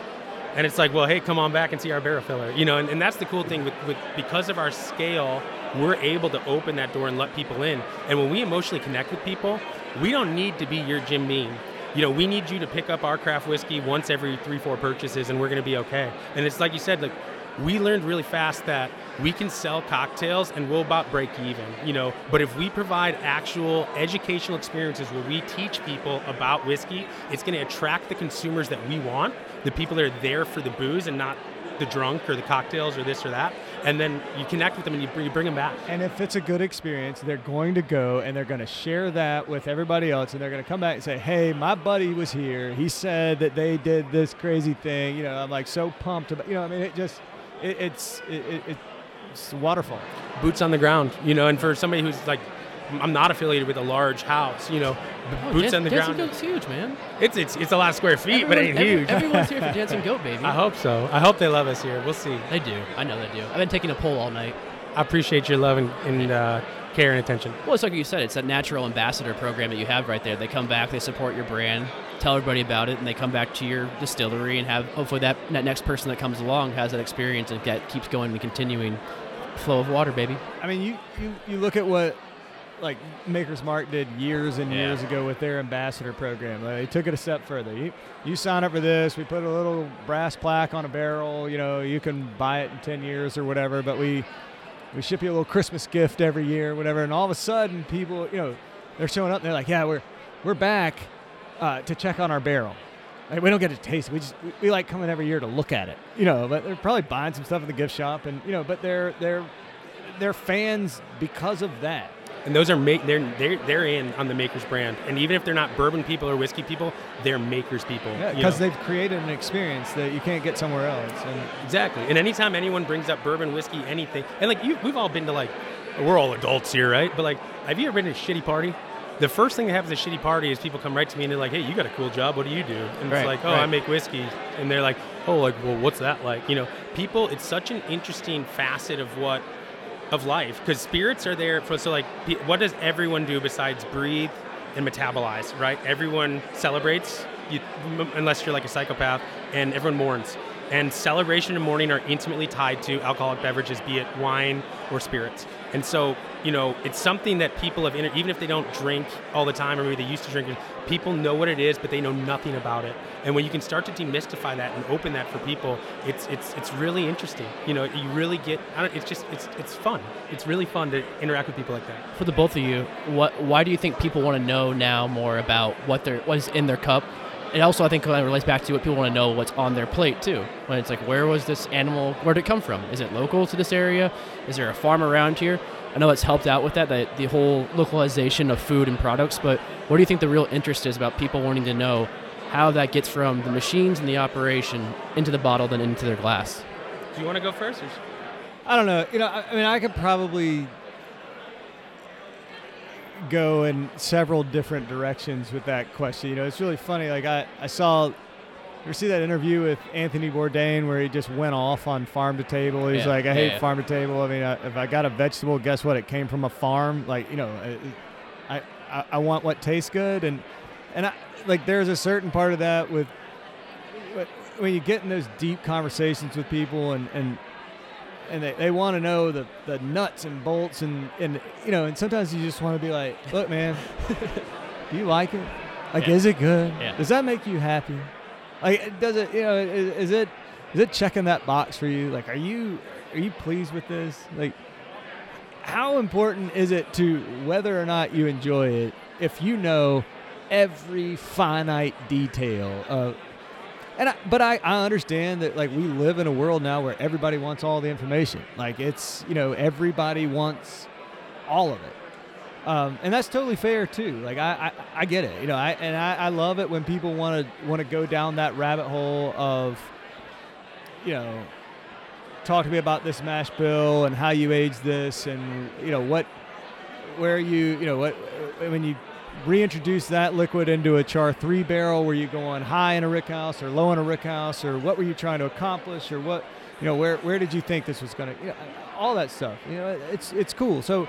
And it's like, well, hey, come on back and see our barrel filler, you know. And, and that's the cool thing with, with because of our scale, we're able to open that door and let people in. And when we emotionally connect with people, we don't need to be your Jim Beam. You know, we need you to pick up our craft whiskey once every three, four purchases, and we're going to be okay. And it's like you said, like we learned really fast that we can sell cocktails and we'll about break even, you know. But if we provide actual educational experiences where we teach people about whiskey, it's going to attract the consumers that we want, the people that are there for the booze and not the drunk or the cocktails or this or that. And then you connect with them and you bring, you bring them back. And if it's a good experience, they're going to go and they're going to share that with everybody else, and they're going to come back and say, "Hey, my buddy was here. He said that they did this crazy thing. You know, I'm like so pumped about. You know, I mean, it just, it, it's, it, it, it's waterfall. Boots on the ground, you know. And for somebody who's like, I'm not affiliated with a large house, you know, b- Oh, boots Dan- on the Dancing ground. Goat's huge, man. It's, it's it's a lot of square feet, but it ain't every- huge. everyone's here for Dancing Goat, baby. I hope so. I hope they love us here. We'll see. They do. I know they do. I've been taking a poll all night. I appreciate your love and, and uh, care and attention. Well, it's like you said, it's that natural ambassador program that you have right there. They come back, they support your brand, tell everybody about it, and they come back to your distillery and have hopefully that, that next person that comes along has that experience and that keeps going and continuing flow of water, baby. I mean, you, you, you look at what like Maker's Mark did years and Yeah. years ago with their ambassador program. Like, they took it a step further. You, you sign up for this. We put a little brass plaque on a barrel. You know, you can buy it in 10 years or whatever. But we we ship you a little Christmas gift every year, whatever. And all of a sudden, people, you know, they're showing up. And they're like, yeah, we're we're back uh, to check on our barrel. Like, we don't get to taste it. We just we, we like coming every year to look at it. You know, but they're probably buying some stuff in the gift shop, and you know, but they're they're they're fans because of that. And those are make they're they're they're in on the makers brand. And even if they're not bourbon people or whiskey people, they're makers people. Yeah, because know? they've created an experience that you can't get somewhere else. And Exactly. And anytime anyone brings up bourbon, whiskey, anything, and like you, we've all been to like, we're all adults here, right? But like, have you ever been to a shitty party? The first thing that happens at a shitty party is people come right to me and they're like, "Hey, you got a cool job. What do you do?" And Right, it's like, "Oh, I make whiskey." And they're like, "Oh, like, well, what's that like?" You know, people. It's such an interesting facet of what of life because spirits are there for. So like, what does everyone do besides breathe and metabolize? Right? Everyone celebrates, you, unless you're like a psychopath, and everyone mourns. And celebration and mourning are intimately tied to alcoholic beverages, be it wine or spirits. And so, you know, it's something that people have, even if they don't drink all the time, or maybe they used to drink it, people know what it is, but they know nothing about it. And when you can start to demystify that and open that for people, it's it's it's really interesting. You know, you really get. It's just it's it's fun. It's really fun to interact with people like that. For the both of you, what why do you think people want to know now more about what their what is in their cup? And also, I think kind of relates back to what people want to know what's on their plate too. When it's like, where was this animal? Where did it come from? Is it local to this area? Is there a farm around here? I know it's helped out with that, that the whole localization of food and products. But what do you think the real interest is about people wanting to know how that gets from the machines and the operation into the bottle, then into their glass? Do you want to go first? Or? I don't know. You know, I, I mean, I could probably go in several different directions with that question. You know, it's really funny. Like I, I saw, you ever see that interview with Anthony Bourdain where he just went off on farm to table? He's Yeah, like, I hate yeah. farm to table. I mean, I, if I got a vegetable, guess what? It came from a farm. Like, you know, uh, uh, I, I, I want what tastes good, and and I, like there's a certain part of that with when you get in those deep conversations with people and and and they, they want to know the, the nuts and bolts and and you know and sometimes you just want to be like look man do you like it like is it good does that make you happy like does it you know is, is it is it checking that box for you? Like are you are you pleased with this? Like how important is it to whether or not you enjoy it if you know every finite detail of and I, but I, I understand that like we live in a world now where everybody wants all the information. Like it's you know everybody wants all of it um, and that's totally fair too. Like I, I, I get it you know I, and I, I love it when people want to want to go down that rabbit hole of you know talk to me about this mash bill and how you age this and you know what where you you know what when you reintroduce that liquid into a char 3 barrel were you going high in a rick house or low in a rick house or what were you trying to accomplish or what you know where where did you think this was going to you know, all that stuff you know it's it's cool. So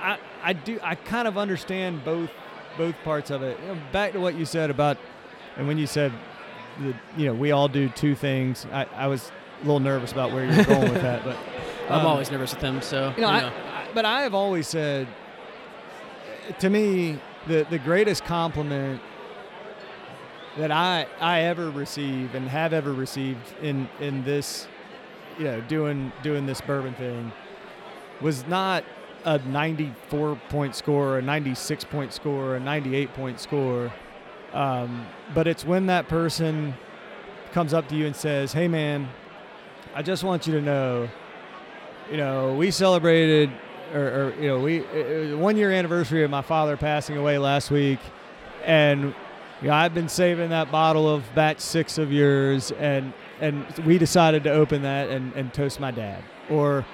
i i do i kind of understand both both parts of it. You know, back to what you said about and when you said the, you know we all do two things i i was a little nervous about where you were going with that but I'm um, always nervous with them, so you know, I, I, but I have always said, to me, the the greatest compliment that I I ever receive and have ever received in in this, you know, doing doing this bourbon thing, was not a 94 point score, a 96 point score, a 98 point score, um, but it's when that person comes up to you and says, "Hey, man, I just want you to know." you know, we celebrated, or, or you know, we one year anniversary of my father passing away last week, and you know, I've been saving that bottle of batch six of yours, and and we decided to open that and, and toast my dad, or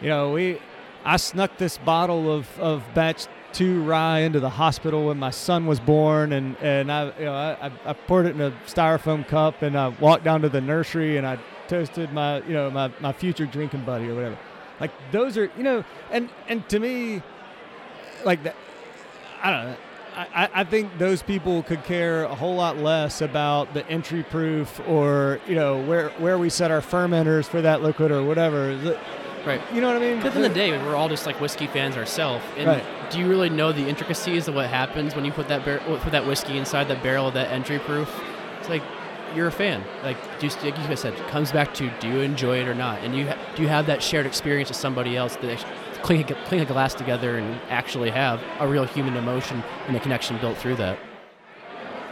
you know, we I snuck this bottle of, of batch two rye into the hospital when my son was born, and and I you know I, I, poured it in a styrofoam cup, and I walked down to the nursery and I toasted my you know my, my future drinking buddy or whatever. Like those are you know, and and to me, like that, I don't know. I- I think those people could care a whole lot less about the entry proof or you know where where we set our fermenters for that liquid or whatever. The- right. You know what I mean? Because in the day, we're all just like whiskey fans ourselves. And Right. do you really know the intricacies of what happens when you put that bar- put that whiskey inside that barrel of that entry proof? It's like you're a fan. Like just like you said, it comes back to do you enjoy it or not, and you ha- do you have that shared experience with somebody else that actually clink a, clink a glass together and actually have a real human emotion and a connection built through that.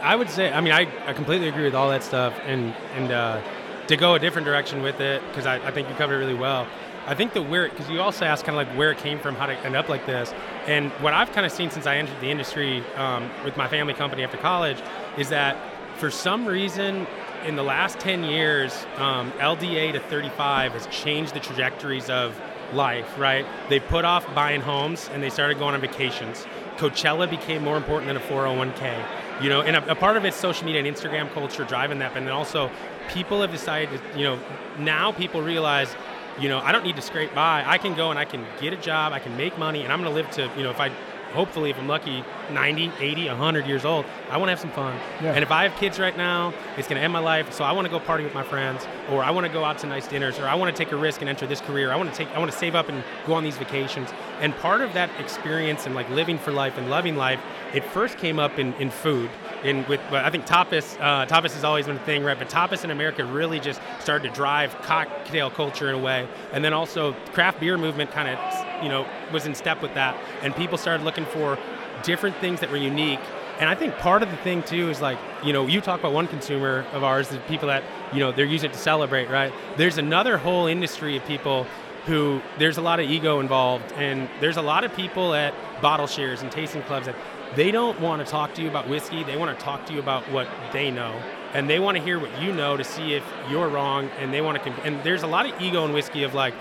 I would say, I mean, I, I completely agree with all that stuff, and and uh, to go a different direction with it because I, I think you covered it really well. I think the where because you also asked kind of like where it came from, how to end up like this, and what I've kind of seen since I entered the industry um, with my family company after college is that for some reason in the last 10 years, um, LDA to 35 has changed the trajectories of life, right? They put off buying homes and they started going on vacations. Coachella became more important than a 401k. You know, and a, a part of it's social media and Instagram culture driving that, but then also people have decided, you know, now people realize, you know, I don't need to scrape by. I can go and I can get a job, I can make money, and I'm going to live to, you know, if I hopefully, if I'm lucky, 90, 80, 100 years old, I want to have some fun. Yeah. And if I have kids right now, it's going to end my life. So I want to go party with my friends, or I want to go out to nice dinners, or I want to take a risk and enter this career. I want to take, I want to save up and go on these vacations. And part of that experience and like living for life and loving life, it first came up in, in food. In with, I think tapas, uh, tapas has always been a thing, right? But tapas in America really just started to drive cocktail culture in a way, and then also craft beer movement kind of, you know, was in step with that, and people started looking for different things that were unique. And I think part of the thing too is like, you know, you talk about one consumer of ours, the people that, you know, they're using it to celebrate, right? There's another whole industry of people who there's a lot of ego involved and there's a lot of people at bottle shares and tasting clubs that they don't want to talk to you about whiskey, they want to talk to you about what they know. And they want to hear what you know to see if you're wrong and they want to comp- and there's a lot of ego in whiskey of like,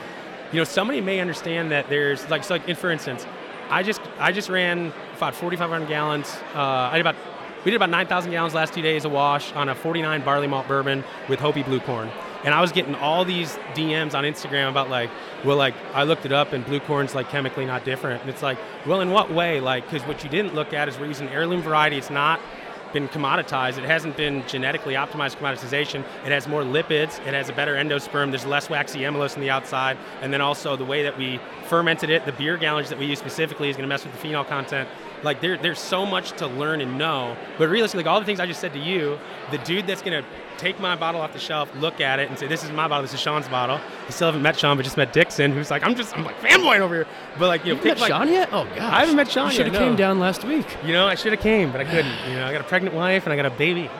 you know, somebody may understand that there's like so like for instance, I just I just ran about 4,500 gallons. Uh, I did about we did about 9,000 gallons last two days of wash on a 49 barley malt bourbon with Hopi Blue Corn. And I was getting all these DMs on Instagram about like, well, like I looked it up and blue corn's like chemically not different. And it's like, well, in what way? Like, because what you didn't look at is we're using heirloom variety. It's not been commoditized. It hasn't been genetically optimized commoditization. It has more lipids. It has a better endosperm. There's less waxy amylose on the outside. And then also the way that we fermented it, the beer gallons that we use specifically is going to mess with the phenol content. Like there, there's so much to learn and know. But realistically, like all the things I just said to you, the dude that's going to take my bottle off the shelf, look at it, and say, "This is my bottle. This is Sean's bottle." I still haven't met Sean, but just met Dixon, who's like, "I'm just, I'm like fanboying over here." But like, you know, You pick, met like, Sean yet? Oh god, I haven't met Sean You should have came down last week. You know, I should have came, but I couldn't. You know, I got a pregnant wife and I got a baby.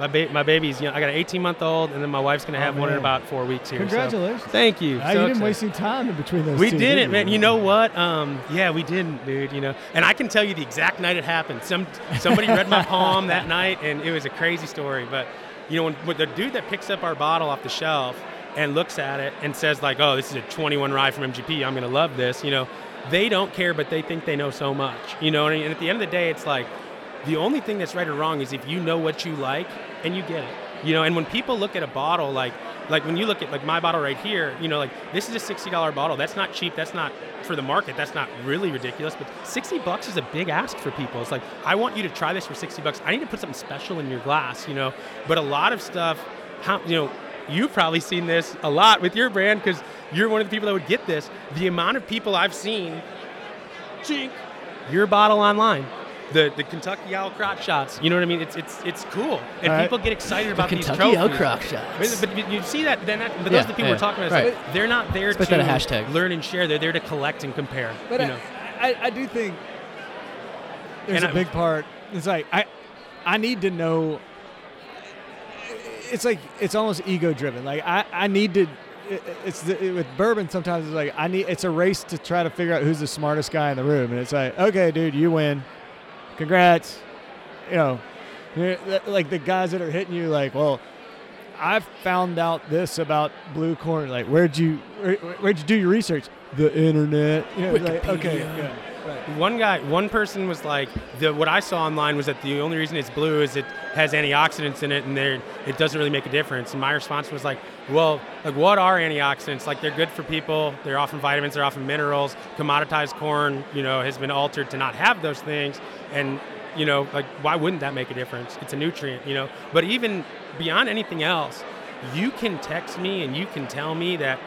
My, ba- my baby's, you know, I got an 18 month old, and then my wife's gonna Oh, have one in about four weeks here. so- Congratulations. Thank you. Ah, So you didn't excited. waste any time in between those We two, didn't, man. You know what? Um, yeah, we didn't, dude. You know, and I can tell you the exact night it happened. Some somebody read my palm that night, and it was a crazy story. But you know, when, when the dude that picks up our bottle off the shelf and looks at it and says like, "Oh, this is a 21 rye from MGP. I'm gonna love this," you know, they don't care, but they think they know so much. You know, and at the end of the day, it's like the only thing that's right or wrong is if you know what you like and you get it. You know, and when people look at a bottle like like when you look at like my bottle right here, you know, like this is a sixty dollar bottle. That's not cheap. That's not for the market. That's not really ridiculous. But sixty bucks is a big ask for people. It's like I want you to try this for sixty bucks. I need to put something special in your glass. You know, but a lot of stuff, how you know. You've probably seen this a lot with your brand because you're one of the people that would get this. The amount of people I've seen, chink, your bottle online, the the Kentucky Owl crotch shots. You know what I mean? It's it's it's cool, and All right. people get excited about these Kentucky trophies. Owl crotch shots. But, but you see that then, that, but Yeah, those are the people yeah, we're talking about. right. It's like, they're not there Let's to that a hashtag. learn and share. They're there to collect and compare. But you I, know, I, I do think there's And a I- big part. It's like I, I need to know. It's like it's almost ego driven. Like I, I need to. It's the, with bourbon. Sometimes it's like I need. It's a race to try to figure out who's the smartest guy in the room, and it's like, okay, dude, you win. Congrats. You know, like the guys that are hitting you, like, well, I've found out this about blue corn. Like, where'd you where, where'd you do your research? The internet. You know, like, okay, yeah, right. one guy, one person was like, the what I saw online was that the only reason it's blue is it has antioxidants in it, and it doesn't really make a difference. And my response was like, well, like what are antioxidants? Like they're good for people. They're often vitamins. They're often minerals. Commoditized corn, you know, has been altered to not have those things, and you know, like why wouldn't that make a difference? It's a nutrient, you know. But even beyond anything else, you can text me and you can tell me that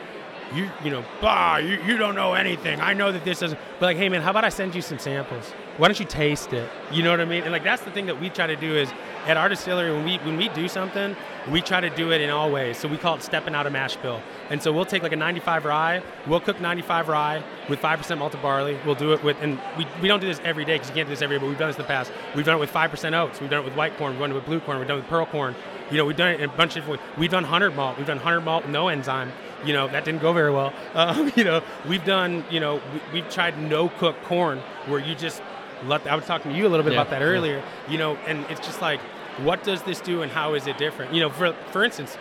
you you know, bah, you, you don't know anything. I know that this doesn't. But like, hey man, how about I send you some samples? Why don't you taste it? You know what I mean? And like that's the thing that we try to do is at our distillery when we when we do something, we try to do it in all ways. So we call it stepping out of mash bill. And so we'll take like a 95 rye, we'll cook 95 rye with 5% malted barley. We'll do it with, and we, we don't do this every day because you can't do this every day, but we've done this in the past. We've done it with 5% oats. We've done it with white corn. We've done it with blue corn. We've done it with pearl corn. You know, we've done it in a bunch of. We've done hundred malt. We've done hundred malt, no enzyme. You know, that didn't go very well. Um, you know, we've done. You know, we, have tried no cook corn, where you just let. I was talking to you a little bit Yeah, about that earlier. You know, and it's just like, what does this do, and how is it different? You know, for for instance,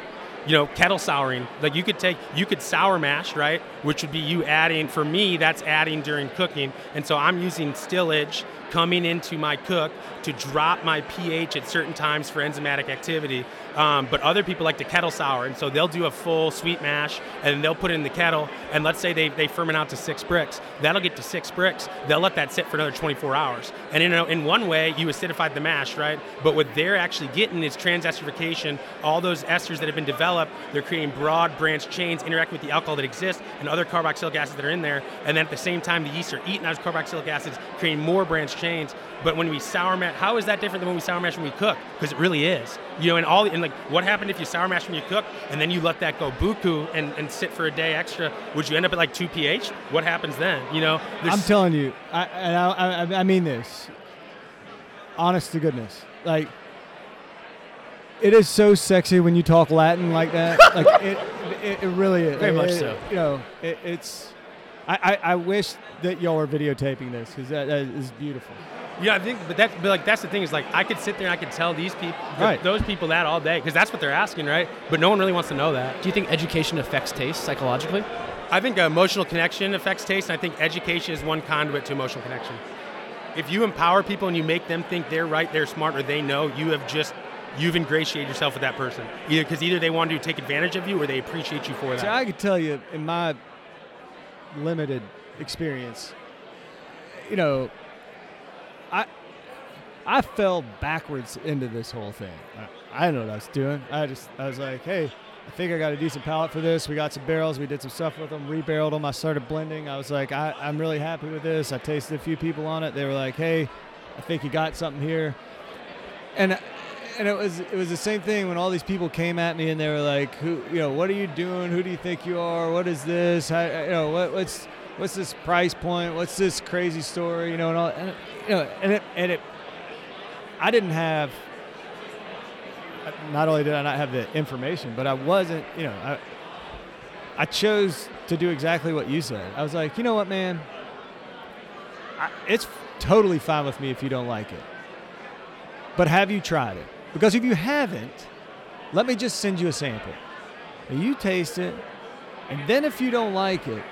you know, kettle souring. Like you could take, you could sour mash, right? Which would be you adding, for me, that's adding during cooking. And so I'm using stillage coming into my cook to drop my pH at certain times for enzymatic activity. Um, but other people like to kettle sour, and so they'll do a full sweet mash and they'll put it in the kettle. And let's say they, they ferment out to six Brix, that'll get to six Brix. They'll let that sit for another 24 hours. And you know, in one way, you acidified the mash, right? But what they're actually getting is transesterification. All those esters that have been developed, they're creating broad branch chains interacting with the alcohol that exists and other carboxylic acids that are in there. And then at the same time, the yeast are eating those carboxylic acids, creating more branch chains. But when we sour mash, how is that different than when we sour mash when we cook? Because it really is. You know, and all and like what happened if you sour mash when you cook and then you let that go buku and, and sit for a day extra? Would you end up at like two pH? What happens then? You know, I'm telling you, I, and I, I, I mean this, honest to goodness. Like, it is so sexy when you talk Latin like that. like, it, it, it really is. Very much It- so. You know, it, it's. I, I, I wish that y'all were videotaping this because that, that is beautiful. Yeah, I think, but that, but like that's the thing is like I could sit there and I could tell these people, Right. those people that all day because that's what they're asking, right? But no one really wants to know that. Do you think education affects taste psychologically? I think uh, emotional connection affects taste, and I think education is one conduit to emotional connection. If you empower people and you make them think they're right, they're smart, or they know, you have just you've ingratiated yourself with that person. Either because either they want to take advantage of you or they appreciate you for So that. I could tell you in my limited experience, you know, I I fell backwards into this whole thing. I, I didn't know what I was doing. I just I was like, hey, I think I got a decent palate for this. We got some barrels. We did some stuff with them. Rebarreled them. I started blending. I was like, I, I'm really happy with this. I tasted a few people on it. They were like, hey, I think you got something here. And and it was it was the same thing when all these people came at me and they were like, "Who, you know, what are you doing? Who do you think you are? What is this? How, you know, what, what's what's this price point? What's this crazy story? You know, and all, and, you know, and it and it. I didn't have. Not only did I not have the information, but I wasn't. You know, I. I chose to do exactly what you said. I was like, you know what, man. I, it's totally fine with me if you don't like it. But have you tried it? Because if you haven't, let me just send you a sample. You taste it, and then if you don't like it,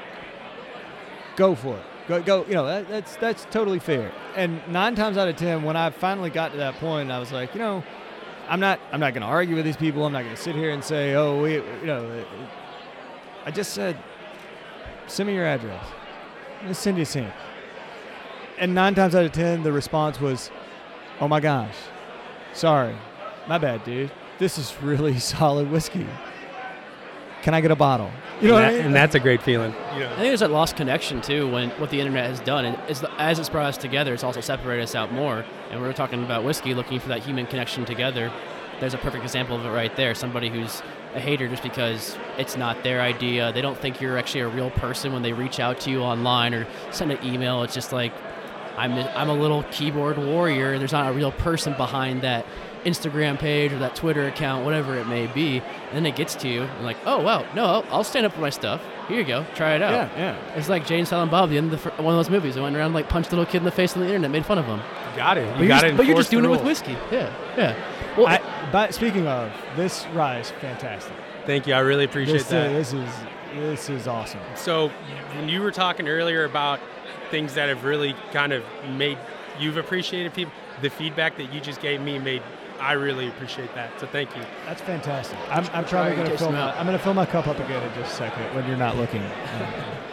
go for it. Go, go. You know that, that's that's totally fair. And nine times out of ten, when I finally got to that point, I was like, you know, I'm not I'm not going to argue with these people. I'm not going to sit here and say, oh, we, you know, I just said, send me your address. To send you a sample. And nine times out of ten, the response was, oh my gosh, sorry, my bad, dude. This is really solid whiskey. Can I get a bottle? You know and, what I mean? and that's a great feeling. I think there's that lost connection too when what the internet has done, and it's, as it's brought us together, it's also separated us out more. And we're talking about whiskey, looking for that human connection together. There's a perfect example of it right there. Somebody who's a hater just because it's not their idea. They don't think you're actually a real person when they reach out to you online or send an email. It's just like I'm a, I'm a little keyboard warrior. There's not a real person behind that Instagram page or that Twitter account, whatever it may be. And then it gets to you, and like, oh wow, no, I'll, I'll stand up for my stuff. Here you go, try it out. yeah, yeah. It's like Jay and Silent Bob, the end of the, fir- one of those movies. They went around like punched a little kid in the face on the internet, made fun of him. You got it. But You you're got just, it. but you're just doing it with whiskey. Yeah, yeah. Well, I, but speaking of, this rise, fantastic. Thank you. I really appreciate This, uh, that. this is this is awesome. So when you were talking earlier about things that have really kind of made you've appreciated people, the feedback that you just gave me made I really appreciate that. So thank you. That's fantastic. I'm, I'm probably going to fill them my. I'm going to fill my cup up again in just a second when you're not looking.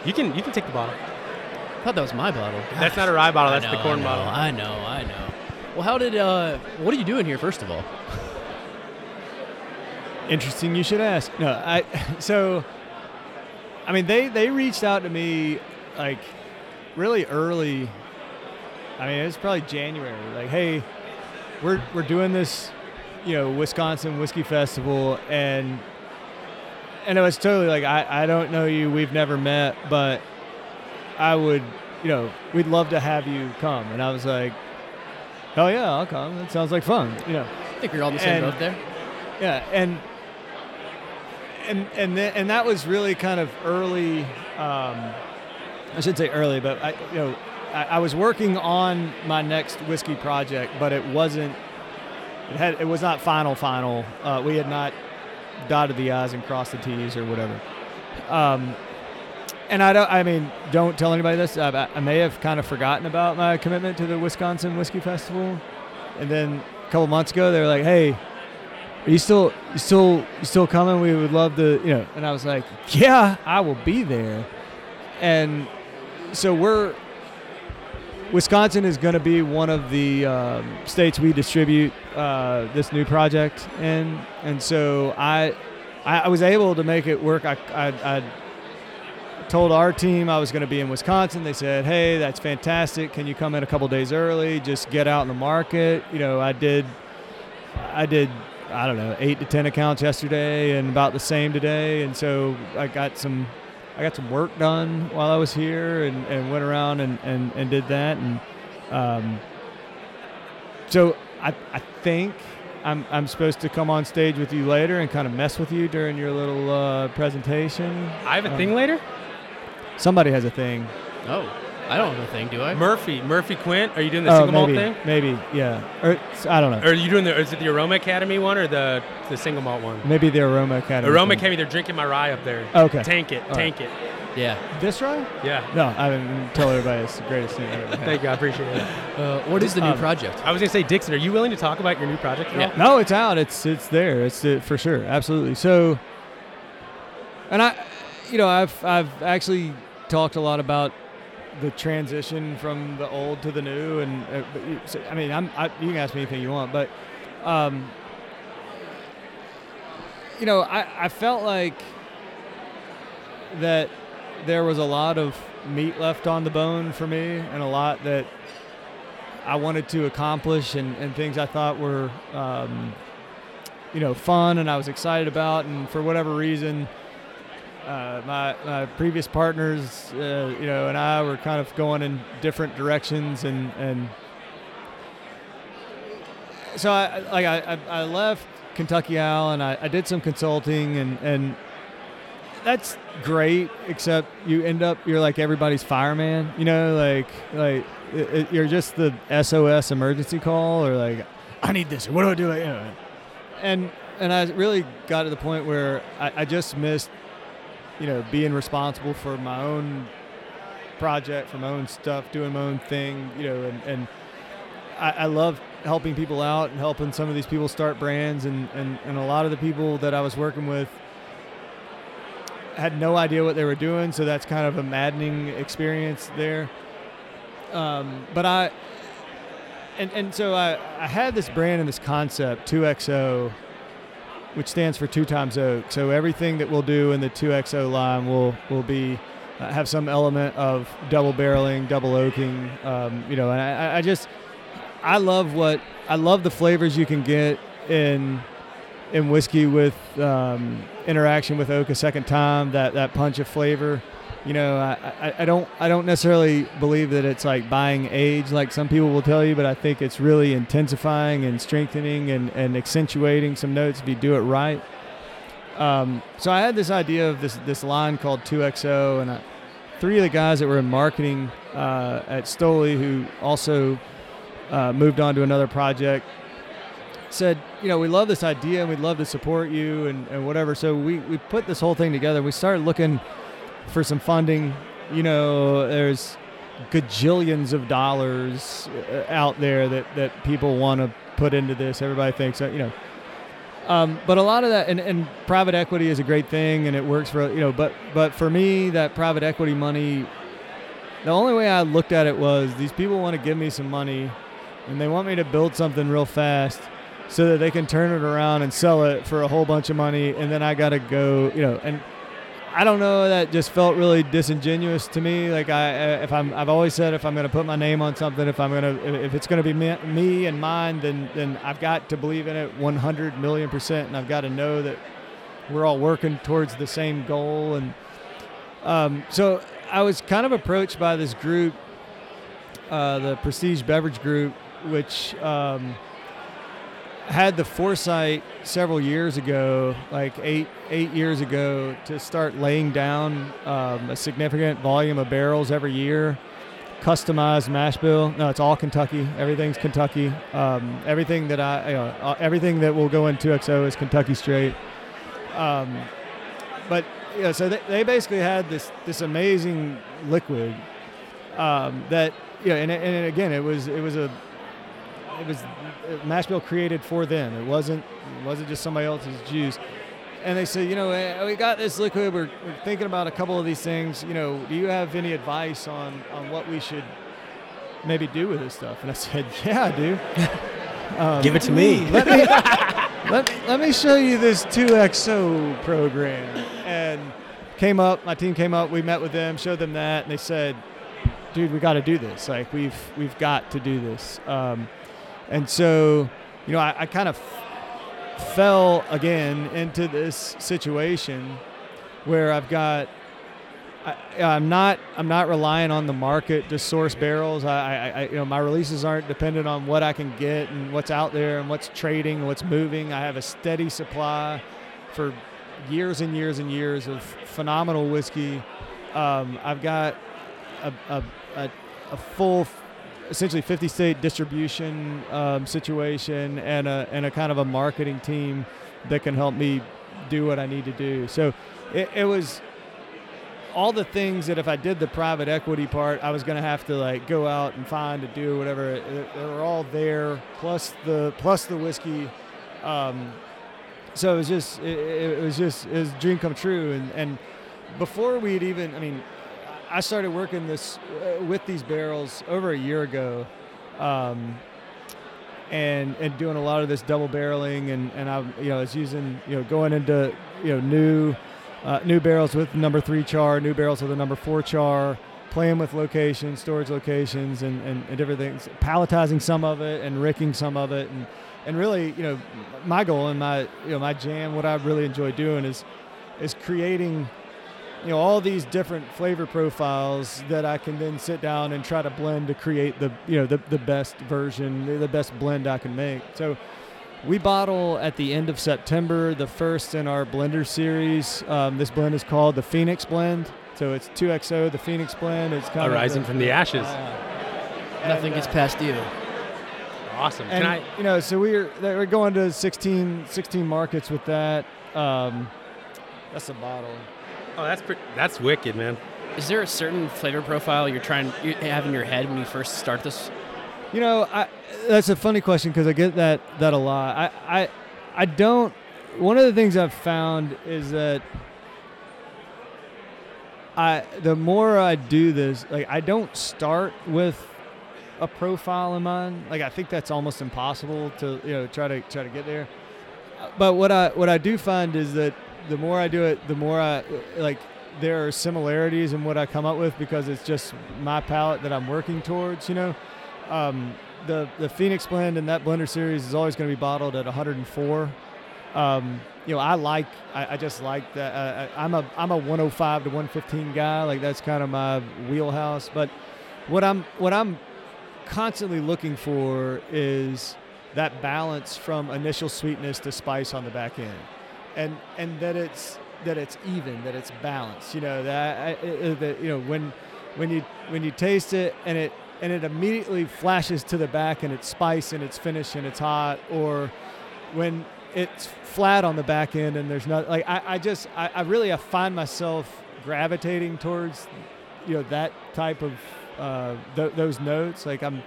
You can you can take the bottle. I thought that was my bottle. That's not a rye bottle. I That's the corn I know, bottle. I know, I know. Well, how did? uh What are you doing here, first of all? Interesting. You should ask. No, I. So, I mean, they they reached out to me like really early. I mean, it was probably January. Like, hey, we're we're doing this, you know, Wisconsin Whiskey Festival, and and it was totally like, I I don't know you. We've never met, but I would, you know, we'd love to have you come. And I was like, hell yeah, I'll come. That sounds like fun. You know. I think we're all in the same boat there. yeah, and and and and that was really kind of early. Um, I should say early, but I you know I, I was working on my next whiskey project, but it wasn't. It had it was not final final. Uh, we had not dotted the i's and crossed the t's or whatever. Um, and I don't. I mean, don't tell anybody this. I, I may have kind of forgotten about my commitment to the Wisconsin Whiskey Festival, and then a couple months ago they were like, "Hey, are you still you still you still coming? We would love to, you know." And I was like, "Yeah, I will be there." And so we're Wisconsin is going to be one of the um, states we distribute uh, this new project in, and so I, I was able to make it work. I I, I told our team I was going to be in Wisconsin. They said, "Hey, that's fantastic. Can you come in a couple days early? Just get out in the market." You know, I did. I did. I don't know, eight to ten accounts yesterday, and about the same today. And so I got some. I got some work done while I was here, and, and went around and, and, and did that. And um, so I I think I'm, I'm supposed to come on stage with you later and kind of mess with you during your little uh, presentation. I have a Um, thing later. Somebody has a thing. Oh, I don't have a thing, do I? Murphy, Murphy Quint. Are you doing the oh, single malt thing? maybe, yeah. Or I don't know. Or are you doing the? Is it the Aroma Academy one or the the single malt one? maybe the Aroma Academy. Aroma thing. Academy. They're drinking my rye up there. Okay. Tank it. All tank it. yeah. This rye? Yeah. No, I didn't tell everybody it's the greatest thing I've ever had. Thank you. I appreciate it. Uh, what is the new Um, project? I was gonna say, Dixon, are you willing to talk about your new project? At Yeah. all? No, it's out. It's it's there. It's uh, for sure. Absolutely. So, and I, you know, I've I've actually talked a lot about the transition from the old to the new, and uh, I mean, I'm I, you can ask me anything you want, but, um, you know, I I felt like that there was a lot of meat left on the bone for me, and a lot that I wanted to accomplish and, and things I thought were, um, you know, fun and I was excited about. And for whatever reason, uh, my, my previous partners, uh, you know, and I were kind of going in different directions. And, and so I, like I, I- left Kentucky Owl and I, I did some consulting and, and that's great, except you end up you're like everybody's fireman, you know, like like it, it- you're just the SOS emergency call, or like I need this, what do I do? You know, and and I really got to the point where I, I just missed, you know, being responsible for my own project, for my own stuff, doing my own thing, you know, and and I, I love helping people out and helping some of these people start brands, and and and a lot of the people that I was working with had no idea what they were doing, so that's kind of a maddening experience there. Um, but I, and and so I, I had this brand and this concept, 2XO, which stands for two times oak. So everything that we'll do in the 2XO line will will be uh, have some element of double barreling, double oaking. Um, you know, and I, I just I love what I love the flavors you can get in in whiskey with um, interaction with oak a second time. That that punch of flavor. You know, I, I, don't I don't necessarily believe that it's like buying age like some people will tell you, but I think it's really intensifying and strengthening and, and accentuating some notes if you do it right. Um, so I had this idea of this this line called 2XO, and I, three of the guys that were in marketing uh, at Stoli, who also uh, moved on to another project, said, you know, we love this idea and we'd love to support you and, and whatever. So we, we put this whole thing together. We started looking for some funding. You know, there's gajillions of dollars uh, out there that, that people want to put into this. Everybody thinks, you know, um, but a lot of that, and, and private equity is a great thing, and it works for you know. But but for me, that private equity money, the only way I looked at it was these people want to give me some money, and they want me to build something real fast, so that they can turn it around and sell it for a whole bunch of money, and then I got to go, you know, and I don't know. That just felt really disingenuous to me. Like I, if I'm, I've always said if I'm going to put my name on something, if I'm going to, if it's going to be me, me and mine, then then I've got to believe in it 100 million percent, and I've got to know that we're all working towards the same goal. And um, so I was kind of approached by this group, uh, the Prestige Beverage Group, which. Um, had the foresight several years ago, like eight eight years ago, to start laying down um, a significant volume of barrels every year. Customized mash bill. No, it's all Kentucky. Everything's Kentucky. Um, everything that I, you know, uh, everything that will go into XO is Kentucky straight. Um, but yeah, so they, they basically had this this amazing liquid um, that yeah, and, and again, it was it was a it was mash bill created for them. It wasn't it wasn't just somebody else's juice. And they said, you know, eh, we got this liquid. We're, we're thinking about a couple of these things. You know, do you have any advice on on what we should maybe do with this stuff? And I said, yeah, I do. Um, Give it to me. Let me let, let me show you this 2XO program. And came up, my team came up, we met with them, showed them that, and they said, dude, we got to do this. Like we've we've got to do this. Um, and so, you know, I, I kind of f- fell again into this situation where I've got. I, am not. I'm not relying on the market to source barrels. I, I, you know, my releases aren't dependent on what I can get and what's out there and what's trading and what's moving. I have a steady supply for years and years and years of phenomenal whiskey. Um, I've got a, a, a, a full essentially 50 state distribution um, situation and a, and a kind of a marketing team that can help me do what I need to do. So it, it was all the things that if I did the private equity part, I was going to have to like go out and find to do whatever. They were all there, plus the plus the whiskey. Um, so it was just it, it was just it was a dream come true. And and before we'd even, I mean, I started working this uh, with these barrels over a year ago, um, and and doing a lot of this double barreling, and and I you know was using you know going into you know new uh, new barrels with number three char, new barrels with a number four char, playing with locations, storage locations, and, and, and different things, palletizing some of it and ricking some of it, and and really you know my goal and my you know my jam, what I really enjoy doing is is creating you know all these different flavor profiles that I can then sit down and try to blend to create the you know the, the best version, the best blend I can make. So we bottle at the end of September, the first in our blender series. Um, this blend is called the Phoenix Blend. So it's 2XO, the Phoenix Blend. It's kind of rising from the ashes. Uh, Nothing gets past you. Awesome. And, I, you know, so we're we're going to 16, 16 markets with that. Um, that's a bottle. Oh, that's pretty, that's wicked, man. Is there a certain flavor profile you're trying you have in your head when you first start this? You know, I, that's a funny question because I get that that a lot. I, I I don't. One of the things I've found is that I the more I do this, like I don't start with a profile in mind. Like I think that's almost impossible to you know try to try to get there. But what I what I do find is that the more I do it, the more I like. There are similarities in what I come up with because it's just my palate that I'm working towards. You know, um, the the Phoenix blend in that blender series is always going to be bottled at 104. Um, you know, I like, I, I just like that. Uh, I, I'm a I'm a 105 to 115 guy. Like that's kind of my wheelhouse. But what I'm what I'm constantly looking for is that balance from initial sweetness to spice on the back end and and that it's that it's even, that it's balanced. You know that, that you know when when you when you taste it and it and it immediately flashes to the back and it's spice and it's finish and it's hot, or when it's flat on the back end and there's not like I, I just I, I really I find myself gravitating towards you know that type of uh, th- those notes. Like I'm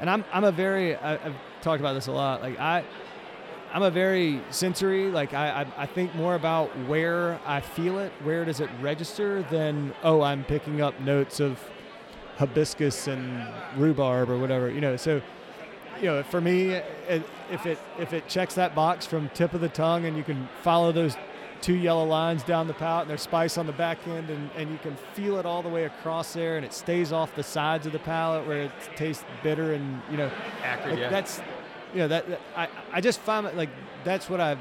and I'm I'm a very I, I've talked about this a lot. Like I I'm a very sensory. Like I, I, I, think more about where I feel it, where does it register, than oh, I'm picking up notes of hibiscus and rhubarb or whatever. You know, so you know, for me, if it if it checks that box from tip of the tongue, and you can follow those two yellow lines down the palate, and there's spice on the back end, and, and you can feel it all the way across there, and it stays off the sides of the palate where it tastes bitter and you know, acrid. Yeah. That's you know that, that I I just find it like that's what I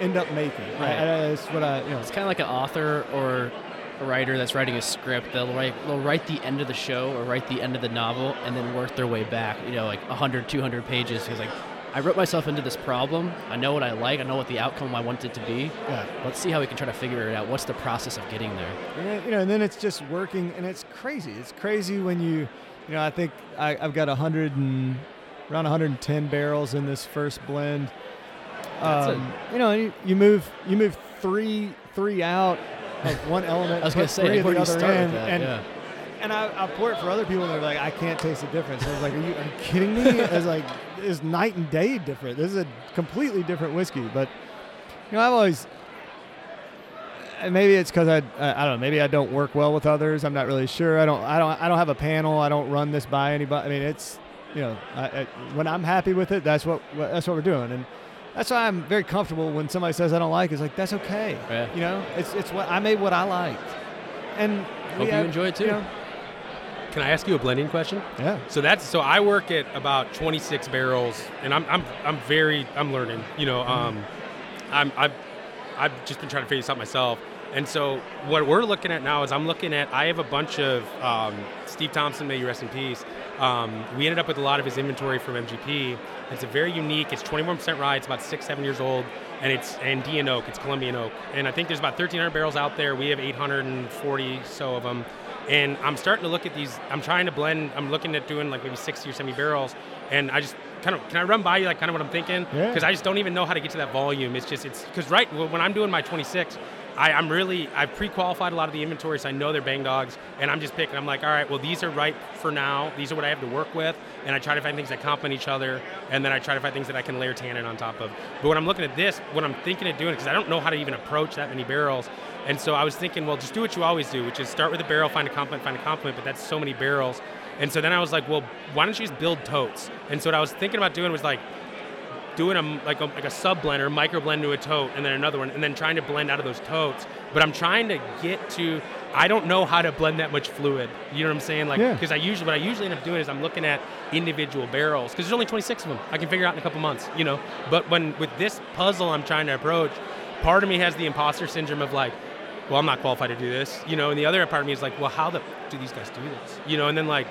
end up making. Right. That's what I you know. It's kind of like an author or a writer that's writing a script. They'll write they'll write the end of the show or write the end of the novel and then work their way back. You know, like 100, 200 pages. Because like I wrote myself into this problem. I know what I like. I know what the outcome I want it to be. Yeah. Let's see how we can try to figure it out. What's the process of getting there? And then, you know, and then it's just working, and it's crazy. It's crazy when you, you know, I think I, I've got a hundred and around 110 barrels in this first blend. That's a- Um, you know, you, you move you move three three out of one element. I was gonna say, the you other end, that? and yeah. and I, I pour it for other people, and they're like, I can't taste the difference. I was like, Are you, are you kidding me? I was like, it's night and day different. This is a completely different whiskey. But you know, I've always, and maybe it's because I, I, I don't know. Maybe I don't work well with others. I'm not really sure. I don't, I don't, I don't have a panel. I don't run this by anybody. I mean, it's, you know, I, I, when I'm happy with it, that's what, what that's what we're doing, and. That's why I'm very comfortable when somebody says I don't like. it. It's like that's okay. Yeah. You know, it's it's what I made what I liked, and Hope we you enjoy it too. know, Can I ask you a blending question? yeah. So that's so I work at about 26 barrels, and I'm I'm I'm very I'm learning. You know, um, I'm I've I've just been trying to figure this out myself. And so what we're looking at now is I'm looking at I have a bunch of um, Steve Thompson, may you rest in peace. Um, we ended up with a lot of his inventory from MGP. It's a very unique. It's 21% rye. It's about six seven years old, and it's Andean oak. It's Colombian oak, and I think there's about 1,300 barrels out there. We have 840 so of them. And I'm starting to look at these. I'm trying to blend. I'm looking at doing like maybe 60 or 70 barrels. And I just kind of can I run by you like kind of what I'm thinking? Yeah. Because I just don't even know how to get to that volume. It's just it's because right when I'm doing my 26, I, I'm really I've pre-qualified a lot of the inventory, so I know they're bang dogs, and I'm just picking. I'm like, all right, well these are right for now. These are what I have to work with, and I try to find things that complement each other, and then I try to find things that I can layer tannin on top of. But when I'm looking at this, what I'm thinking of doing, because I don't know how to even approach that many barrels, and so I was thinking, well, just do what you always do, which is start with a barrel, find a complement, find a compliment. But that's so many barrels, and so then I was like, well, why don't you just build totes? And so what I was thinking about doing was like doing a like a, like a sub blender, micro blend to a tote, and then another one, and then trying to blend out of those totes. But I'm trying to get to. I don't know how to blend that much fluid. You know what I'm saying? Like, Yeah. because I usually what I usually end up doing is I'm looking at individual barrels because there's only 26 of them. I can figure out in a couple months. You know. But when with this puzzle I'm trying to approach, part of me has the imposter syndrome of like, well, I'm not qualified to do this. You know, and the other part of me is like, well, how the f- do these guys do this? You know, and then like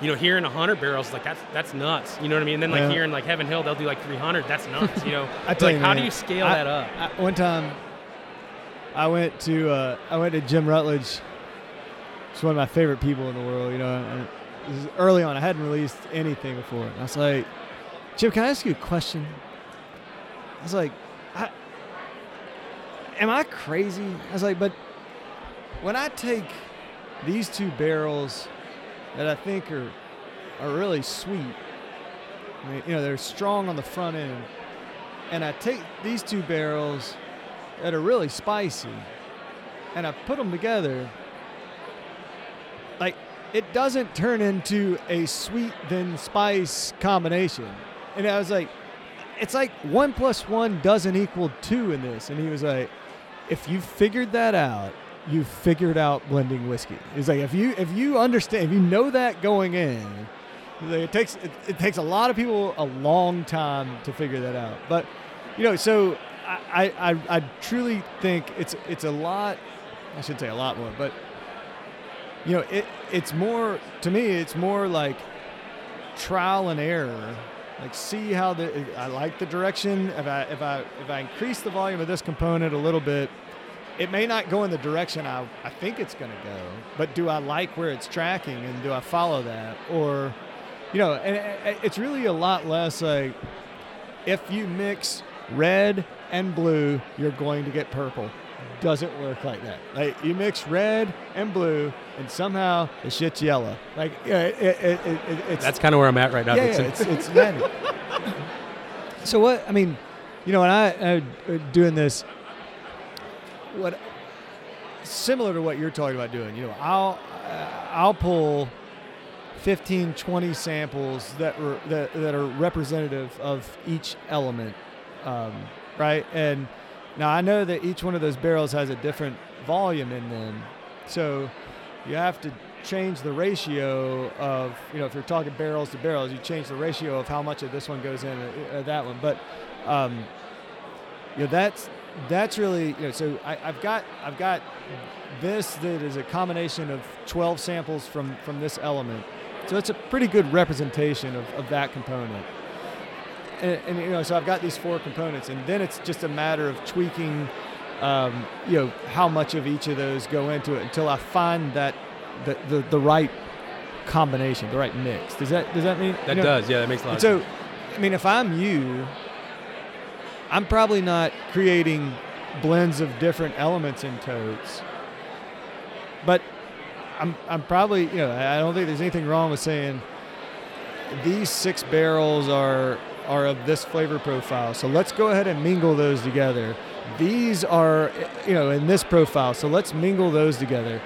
you know, here hearing 100 barrels, like that's that's nuts. You know what I mean? And then like Yeah. in like Heaven Hill, they'll do like 300. That's nuts. You know, I tell like you, how man, do you scale I- that up? I, one time, I went to uh, I went to Jim Rutledge. He's one of my favorite people in the world. You know, and this is early on. I hadn't released anything before. And I was like, Jim, can I ask you a question? I was like, I, am I crazy? I was like, but when I take these two barrels that I think are are really sweet, I mean, you know, they're strong on the front end and I take these two barrels that are really spicy and I put them together, like it doesn't turn into a sweet then spice combination. And I was like, it's like one plus one doesn't equal two in this. And he was like, if you figured that out, you figured out blending whiskey. He's like, if you if you understand, if you know that going in, it takes it, it takes a lot of people a long time to figure that out. But you know, so I, I, I truly think it's it's a lot. I should say a lot more, but you know, it it's more to me. It's more like trial and error. Like see how the I like the direction. If I if I if I increase the volume of this component a little bit, it may not go in the direction I, I think it's going to go. But do I like where it's tracking and do I follow that or you know, and it's really a lot less like if you mix red and blue, you're going to get purple. Doesn't work like that. Like you mix red and blue, and somehow the shit's yellow. Like yeah, it, it, it, it, it's That's kind of where I'm at right now. yeah, yeah, it's it's so what? I mean, you know, when I uh, uh, doing this, what similar to what you're talking about doing. You know, I'll uh, I'll pull 15, 20 samples that were that, that are representative of each element, um, right? And now I know that each one of those barrels has a different volume in them, so you have to change the ratio of you know if you're talking barrels to barrels, you change the ratio of how much of this one goes in uh, uh, that one. But um, you know that's that's really you know so I, I've got I've got this that is a combination of 12 samples from from this element. So it's a pretty good representation of, of that component. and, and, you know, so I've got these four components, and then it's just a matter of tweaking, um, you know, how much of each of those go into it until I find that the the, the right combination, the right mix. Does that does that mean That you know, does, yeah, that makes a lot so, I mean, if I'm you, I'm probably not creating blends of different elements in totes, but I'm I'm probably you know I don't think there's anything wrong with saying these six barrels are are of this flavor profile. So let's go ahead and mingle those together. These are you know in this profile. So let's mingle those together,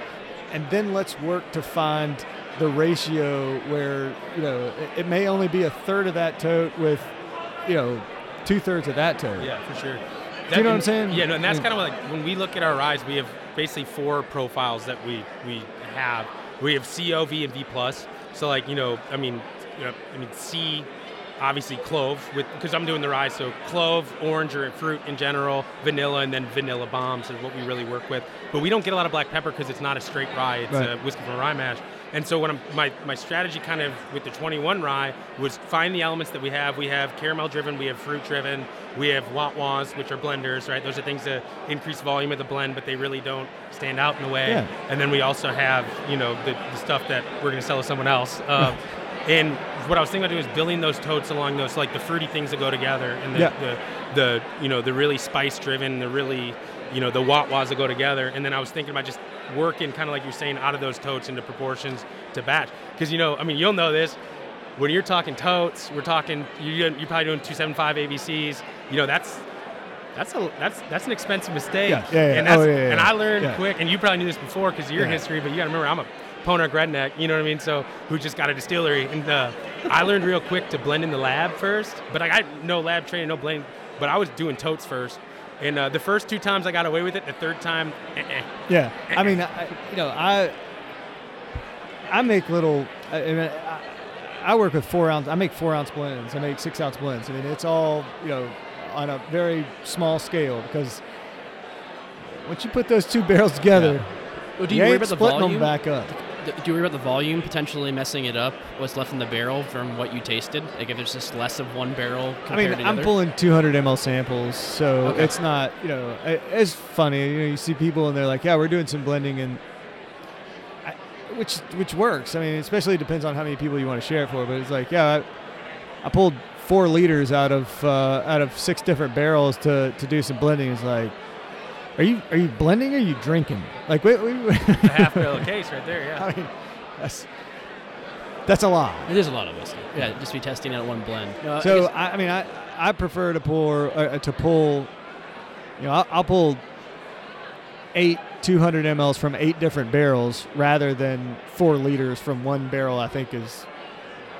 and then let's work to find the ratio where you know it, it may only be a third of that tote with you know two thirds of that tote. Yeah, for sure. Do you know what I'm saying? Yeah, no, and that's kind of like when we look at our rise, we have basically four profiles that we we have. We have CO, V, and V plus. So like you know, I mean, you know, I mean C, obviously clove with because I'm doing the rise. So clove, orange, or fruit in general, vanilla, and then vanilla bombs is what we really work with. But we don't get a lot of black pepper because it's not a straight rye. It's Right. a whiskey from rye mash. And so what I'm, my my strategy kind of with the 21 rye was find the elements that we have. We have caramel driven, we have fruit driven, we have watwas, which are blenders, right? Those are things that increase volume of the blend, but they really don't stand out in the way. Yeah. And then we also have, you know, the, the stuff that we're going to sell to someone else. Uh, and what I was thinking about doing is building those totes along those, like the fruity things that go together, and the, Yeah. the, the you know, the really spice driven, the really, you know, the watwas that go together. And then I was thinking about just working kind of like you're saying out of those totes into proportions to batch. Because, you know, I mean, you'll know this. When you're talking totes, we're talking, you, you're probably doing 275 ABCs. You know, that's that's a that's that's an expensive mistake. Yeah, yeah, yeah. And, that's, Oh, yeah, yeah, and. I learned Yeah. quick, and you probably knew this before because of your history, but you got to remember, I'm a Ponark redneck, you know what I mean? So who just got a distillery, and uh, I learned real quick to blend in the lab first. But I got no lab training, no blend, but I was doing totes first. And uh, the first two times I got away with it, the third time, eh-eh. Yeah, I eh, mean, eh. I, you know, I I make little. I, I, mean, I, I work with four ounce. I make four ounce blends. I make six ounce blends. I mean, it's all you know on a very small scale because once you put those two barrels together, Well, do you you worry about the volume? them back up. Do you worry about the volume potentially messing it up? What's left in the barrel from what you tasted? Like if there's just less of one barrel i mean to i'm other? pulling 200 ml samples, so Okay. it's not, you know, it's funny. You know, you see people and they're like, "Yeah, we're doing some blending," and I, which which works. I mean, especially depends on how many people you want to share it for. But it's like, yeah, I, I pulled four liters out of uh, out of six different barrels to to do some blending. It's like, are you are you blending or are you drinking? Like, wait, wait, wait. the half barrel case right there, yeah. I mean, that's that's a lot. It is a lot of whiskey. Yeah, just be testing out one blend. No, I So guess- I, I mean, I, I prefer to pour uh, to pull. You know, I'll, I'll pull eight 200 mLs from eight different barrels rather than four liters from one barrel. I think is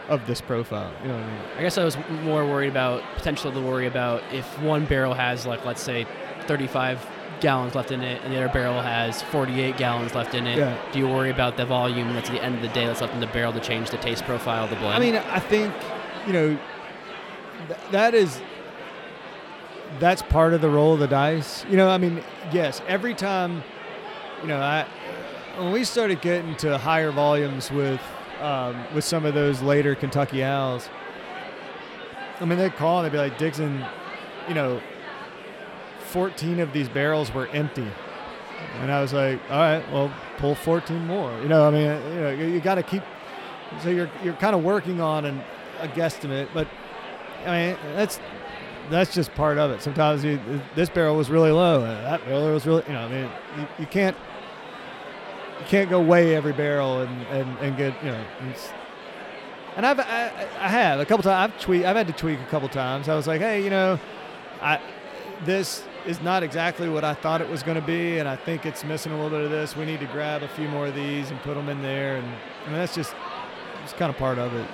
of this profile. You know what I mean? I guess I was more worried about potential to worry about if one barrel has like let's say 35 gallons left in it and the other barrel has 48 gallons left in it. Yeah. Do you worry about the volume that's at the end of the day that's left in the barrel to change the taste profile of the blend? I mean, I think you know th- that is that's part of the roll of the dice. You know, I mean, yes, every time, you know, I when we started getting to higher volumes with um, with some of those later Kentucky Owls, I mean, they'd call and they'd be like, Dixon, you know, 14 of these barrels were empty. And I was like, all right, well, pull 14 more. You know, I mean, you know, you, you got to keep. So you're you're kind of working on an, a guesstimate, but I mean, that's that's just part of it. Sometimes you, this barrel was really low, that barrel was really, you know, I mean, you, you can't you can't go weigh every barrel and, and, and get, you know. And I've I, I have a couple times. I've tweak. I've had to tweak a couple times. I was like, hey, you know, I this is not exactly what I thought it was going to be, and I think it's missing a little bit of this. We need to grab a few more of these and put them in there, and I mean that's just it's kind of part of it.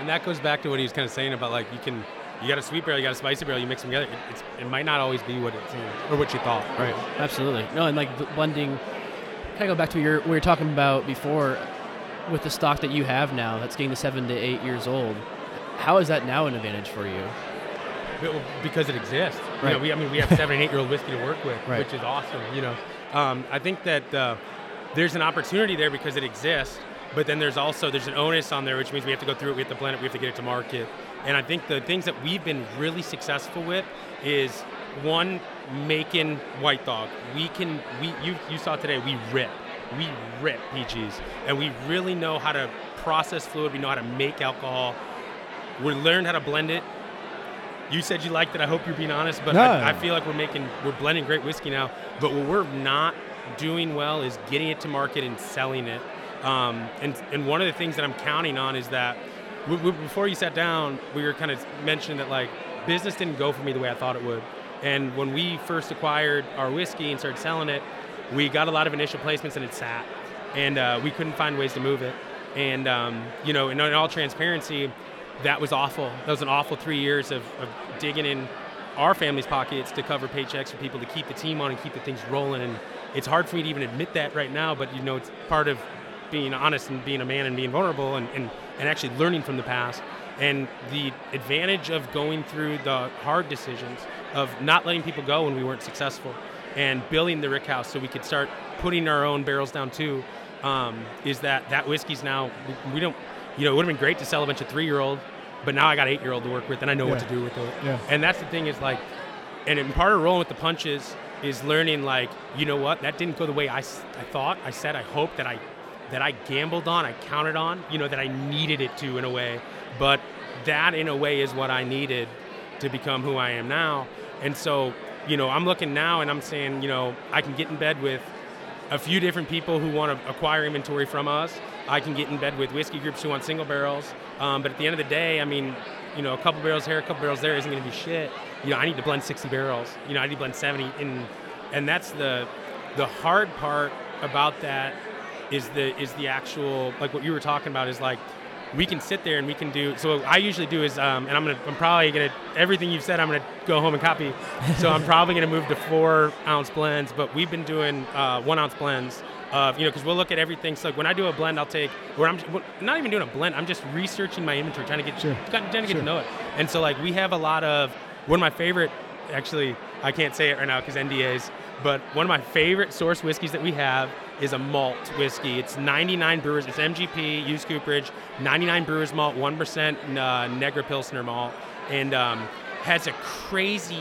And that goes back to what he was kind of saying about like you can, you got a sweet barrel, you got a spicy barrel, you mix them together. It, it's, it might not always be what it seems or what you thought. Right. Absolutely. No, and like the blending. Kind of go back to your we were talking about before, with the stock that you have now, that's getting to seven to eight years old. How is that now an advantage for you? Because it exists. You know, we, I mean, we have seven and eight year old whiskey to work with, Right. which is awesome. You know, um, I think that uh, there's an opportunity there because it exists. but then there's also there's an onus on there, which means we have to go through it, we have to blend it, we have to get it to market. And I think the things that we've been really successful with is one making white dog. We can we you you saw today we rip we rip PGs, and we really know how to process fluid. We know how to make alcohol. We learned how to blend it. You said you liked it. I hope you're being honest, but No. I, I feel like we're making we're blending great whiskey now. But what we're not doing well is getting it to market and selling it. Um, and and one of the things that I'm counting on is that w- w- before you sat down, we were kind of mentioning that like business didn't go for me the way I thought it would. And when we first acquired our whiskey and started selling it, we got a lot of initial placements and it sat, and uh, we couldn't find ways to move it. And um, you know, in, in all transparency, that was awful. That was an awful three years of, of digging in our family's pockets to cover paychecks for people to keep the team on and keep the things rolling. And it's hard for me to even admit that right now, but you know, it's part of being honest and being a man and being vulnerable and, and, and actually learning from the past. And the advantage of going through the hard decisions of not letting people go when we weren't successful and building the Rick House so we could start putting our own barrels down too um, is that that whiskey's now, we, we don't, you know, it would have been great to sell a bunch of three year old, but now I got eight year old to work with and I know what to do with it. Yeah. And that's the thing is like, and in part of rolling with the punches is learning like, you know what, that didn't go the way I, I thought, I said, I hoped that I, that I gambled on, I counted on, you know, that I needed it to in a way, but that in a way is what I needed to become who I am now. And so, you know, I'm looking now and I'm saying, you know, I can get in bed with a few different people who want to acquire inventory from us. I can get in bed with whiskey groups who want single barrels. Um, but at the end of the day, I mean, you know, a couple barrels here, a couple barrels there isn't going to be shit. You know, I need to blend 60 barrels. You know, I need to blend 70, and and that's the the hard part about that is the is the actual like what you were talking about is like we can sit there and we can do so what i usually do is um, and i'm gonna i'm probably gonna everything you've said i'm gonna go home and copy so i'm probably gonna move to four ounce blends but we've been doing uh, one ounce blends of you know because we'll look at everything so like when i do a blend i'll take where i'm not even doing a blend i'm just researching my inventory trying to get Sure. trying to get Sure. to know it and so like we have a lot of one of my favorite actually i can't say it right now because ndas but one of my favorite source whiskeys that we have is a malt whiskey. It's 99 brewers. It's MGP, used Cooperage, 99 brewers malt, 1% uh, Negra Pilsner malt, and um, has a crazy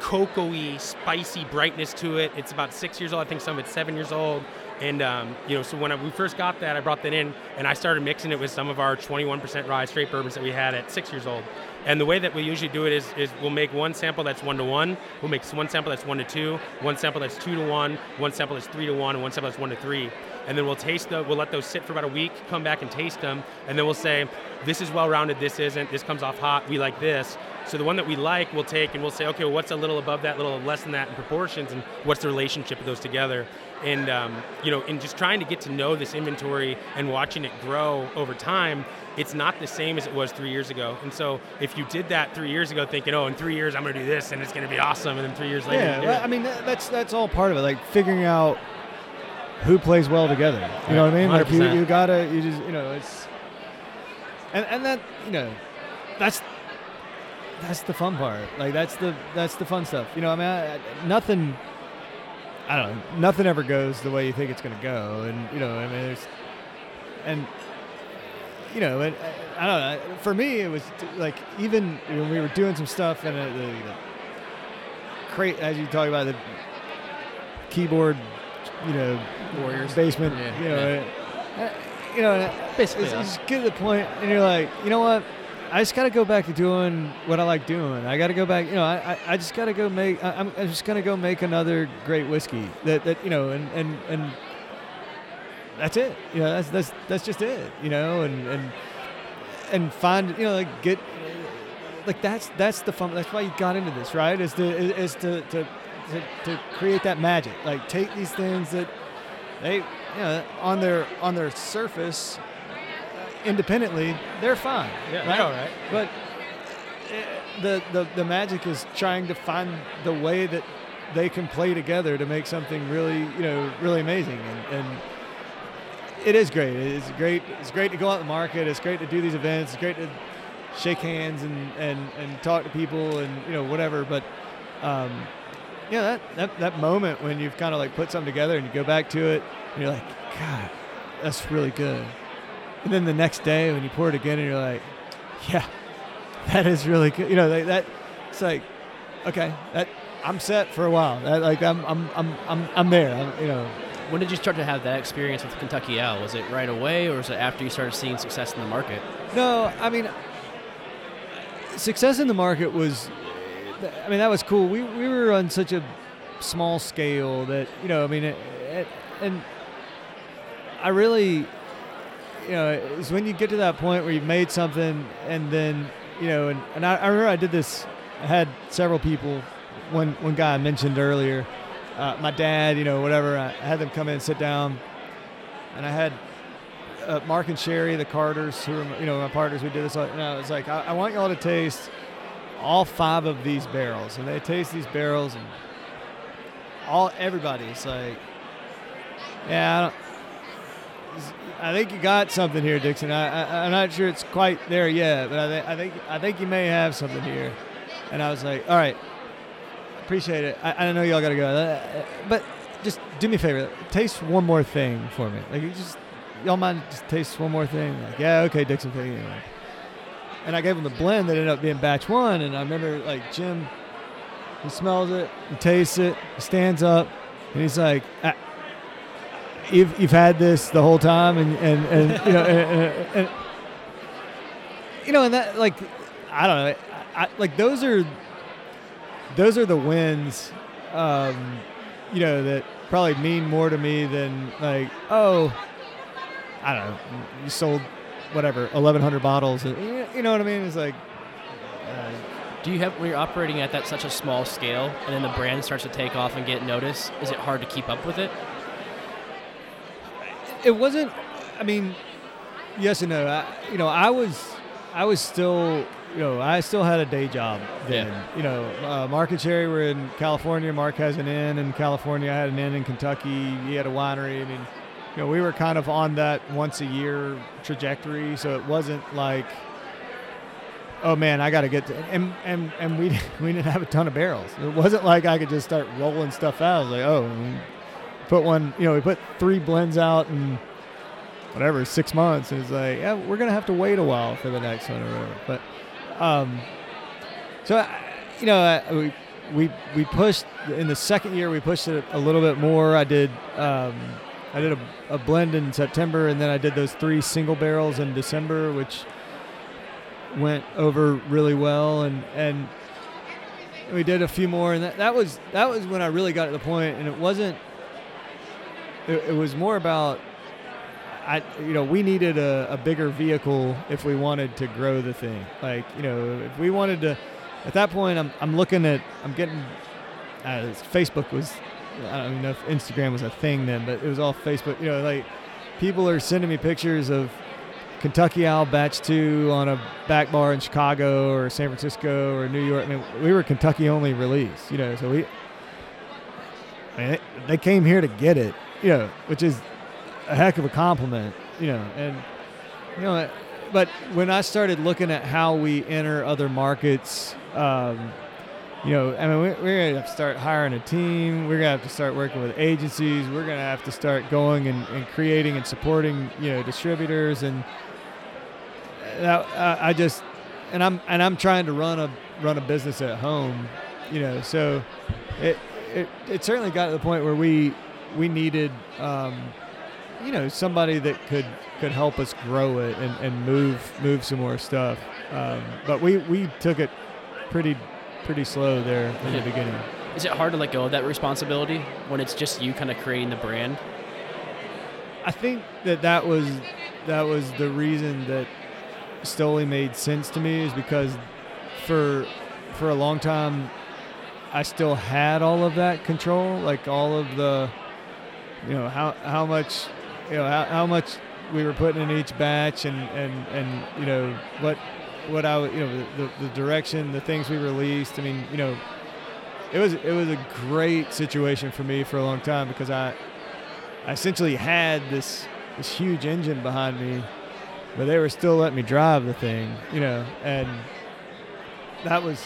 cocoa-y, spicy brightness to it. It's about six years old. I think some of it's seven years old. And um, you know, so when we first got that, I brought that in, and I started mixing it with some of our 21% rye straight bourbons that we had at six years old. And the way that we usually do it is, is we'll make one sample that's one to one, we'll make one sample that's one to two, one sample that's two to one, one sample that's three to one, and one sample that's one to three. And then we'll taste the, we'll let those sit for about a week, come back and taste them, and then we'll say, this is well rounded, this isn't, this comes off hot, we like this. So the one that we like, we'll take and we'll say, okay, well, what's a little above that, a little less than that in proportions, and what's the relationship of those together? And um, you know, in just trying to get to know this inventory and watching it grow over time, it's not the same as it was three years ago. And so, if you did that three years ago, thinking, "Oh, in three years I'm going to do this and it's going to be awesome," and then three years later, Yeah, you do well, it. I mean that's that's all part of it. Like figuring out who plays well together. You know what I mean? Like you, 100%. you gotta you just you know it's and and that you know that's that's the fun part. Like that's the that's the fun stuff. You know, I mean, I, I- nothing. I don't know. Nothing ever goes the way you think it's gonna go, and you know, I mean, there's and you know, and, I don't know. For me, it was like even when we were doing some stuff and uh, the, the crate, as you talk about the keyboard, you know, Warriors. basement, Yeah, you know, uh, you know, Basically it's, you just get to the point, and you're like, you know what? I just got to go back to doing what I like doing. I got to go back. You know, I, I, just got to go make. I, I'm, I'm just gonna go make another great whiskey. That that you know, and and and that's it. You know, that's that's that's just it. You know, and and and find you know like get like that's that's the fun. That's why you got into this, right? Is to is, is to, to to to create that magic. Like take these things that they you know on their on their surface independently they're fine. Yeah, right? all right. But eh, the, the the magic is trying to find the way that they can play together to make something really you know really amazing and. and it is great. It's great. It's great to go out in the market. It's great to do these events. It's great to shake hands and, and, and talk to people and you know whatever. But um, yeah, that, that that moment when you've kind of like put something together and you go back to it and you're like, God, that's really good. And then the next day when you pour it again, and you're like, yeah, that is really good. You know, like that. It's like, okay, that I'm set for a while. That, like I'm I'm I'm I'm I'm there. I'm, you know. When did you start to have that experience with Kentucky Owl? Was it right away, or was it after you started seeing success in the market? No, I mean, success in the market was. I mean, that was cool. We we were on such a small scale that you know. I mean, it, it, and I really, you know, it's when you get to that point where you've made something, and then you know, and, and I, I remember I did this. I had several people. One one guy I mentioned earlier, uh, my dad, you know, whatever. I had them come in and sit down, and I had uh, Mark and Sherry, the Carters, who are you know my partners. We did this. And I was like, I, I want y'all to taste all five of these barrels, and they taste these barrels, and all everybody's like, yeah, I, don't, I think you got something here, Dixon. I, am not sure it's quite there yet, but I, th- I think I think you may have something here. And I was like, all right, appreciate it. I, I know y'all gotta go, uh, but just do me a favor, taste one more thing for me. Like you just y'all mind just taste one more thing? Like, yeah, okay, Dixon. And I gave him the blend that ended up being batch one. And I remember like Jim, he smells it, he tastes it, he stands up, and he's like, "You've you've had this the whole time," and and, and you know, and, and, you know, and that like, I don't know, I, like those are those are the wins, um, you know, that probably mean more to me than like, oh, I don't know, you sold whatever 1,100 bottles. You know what I mean? It's like. Do you have when you're operating at that such a small scale, and then the brand starts to take off and get noticed? Is it hard to keep up with it? It wasn't. I mean, yes and no. I, you know, I was, I was still, you know, I still had a day job then. Yeah. You know, uh, Mark and Sherry were in California. Mark has an inn in California. I had an inn in Kentucky. He had a winery. I mean, you know, we were kind of on that once a year trajectory, so it wasn't like, oh man, I got to get to, and and and we we didn't have a ton of barrels. It wasn't like I could just start rolling stuff out. I was like, oh, put one, you know, we put three blends out in whatever six months, and it's like, yeah, we're gonna have to wait a while for the next one or whatever. But, um, so you know, we we we pushed in the second year. We pushed it a little bit more. I did. Um, I did a, a blend in September, and then I did those three single barrels in December, which went over really well, and and we did a few more, and that, that was that was when I really got to the point, and it wasn't. It, it was more about, I you know we needed a, a bigger vehicle if we wanted to grow the thing. Like you know if we wanted to, at that point I'm I'm looking at I'm getting, uh, Facebook was I don't know if Instagram was a thing then, but it was all Facebook. You know, like people are sending me pictures of Kentucky Owl Batch 2 on a back bar in Chicago or San Francisco or New York. I mean, we were Kentucky only release, you know, so we, I mean, they came here to get it, you know, which is a heck of a compliment, you know, and, you know, but when I started looking at how we enter other markets, um, you know, I mean, we're, we're going to have to start hiring a team. We're to have to start working with agencies. We're to have to start going and, and creating and supporting, you know, distributors. And that, uh, I just, and I'm, and I'm trying to run a, run a business at home, you know, so it, it, it certainly got to the point where we, we needed, um, you know, somebody that could, could help us grow it and, and move, move some more stuff. Um, but we, we took it pretty pretty slow there in the beginning. Is it hard to let go of that responsibility when it's just you kind of creating the brand? I think that that was that was the reason that Stoli made sense to me is because for for a long time I still had all of that control, like all of the you know how how much you know how, how much we were putting in each batch and and and you know what what I you know the, the direction, the things we released. I mean, you know, it was it was a great situation for me for a long time because I I essentially had this this huge engine behind me, but they were still letting me drive the thing, you know, and that was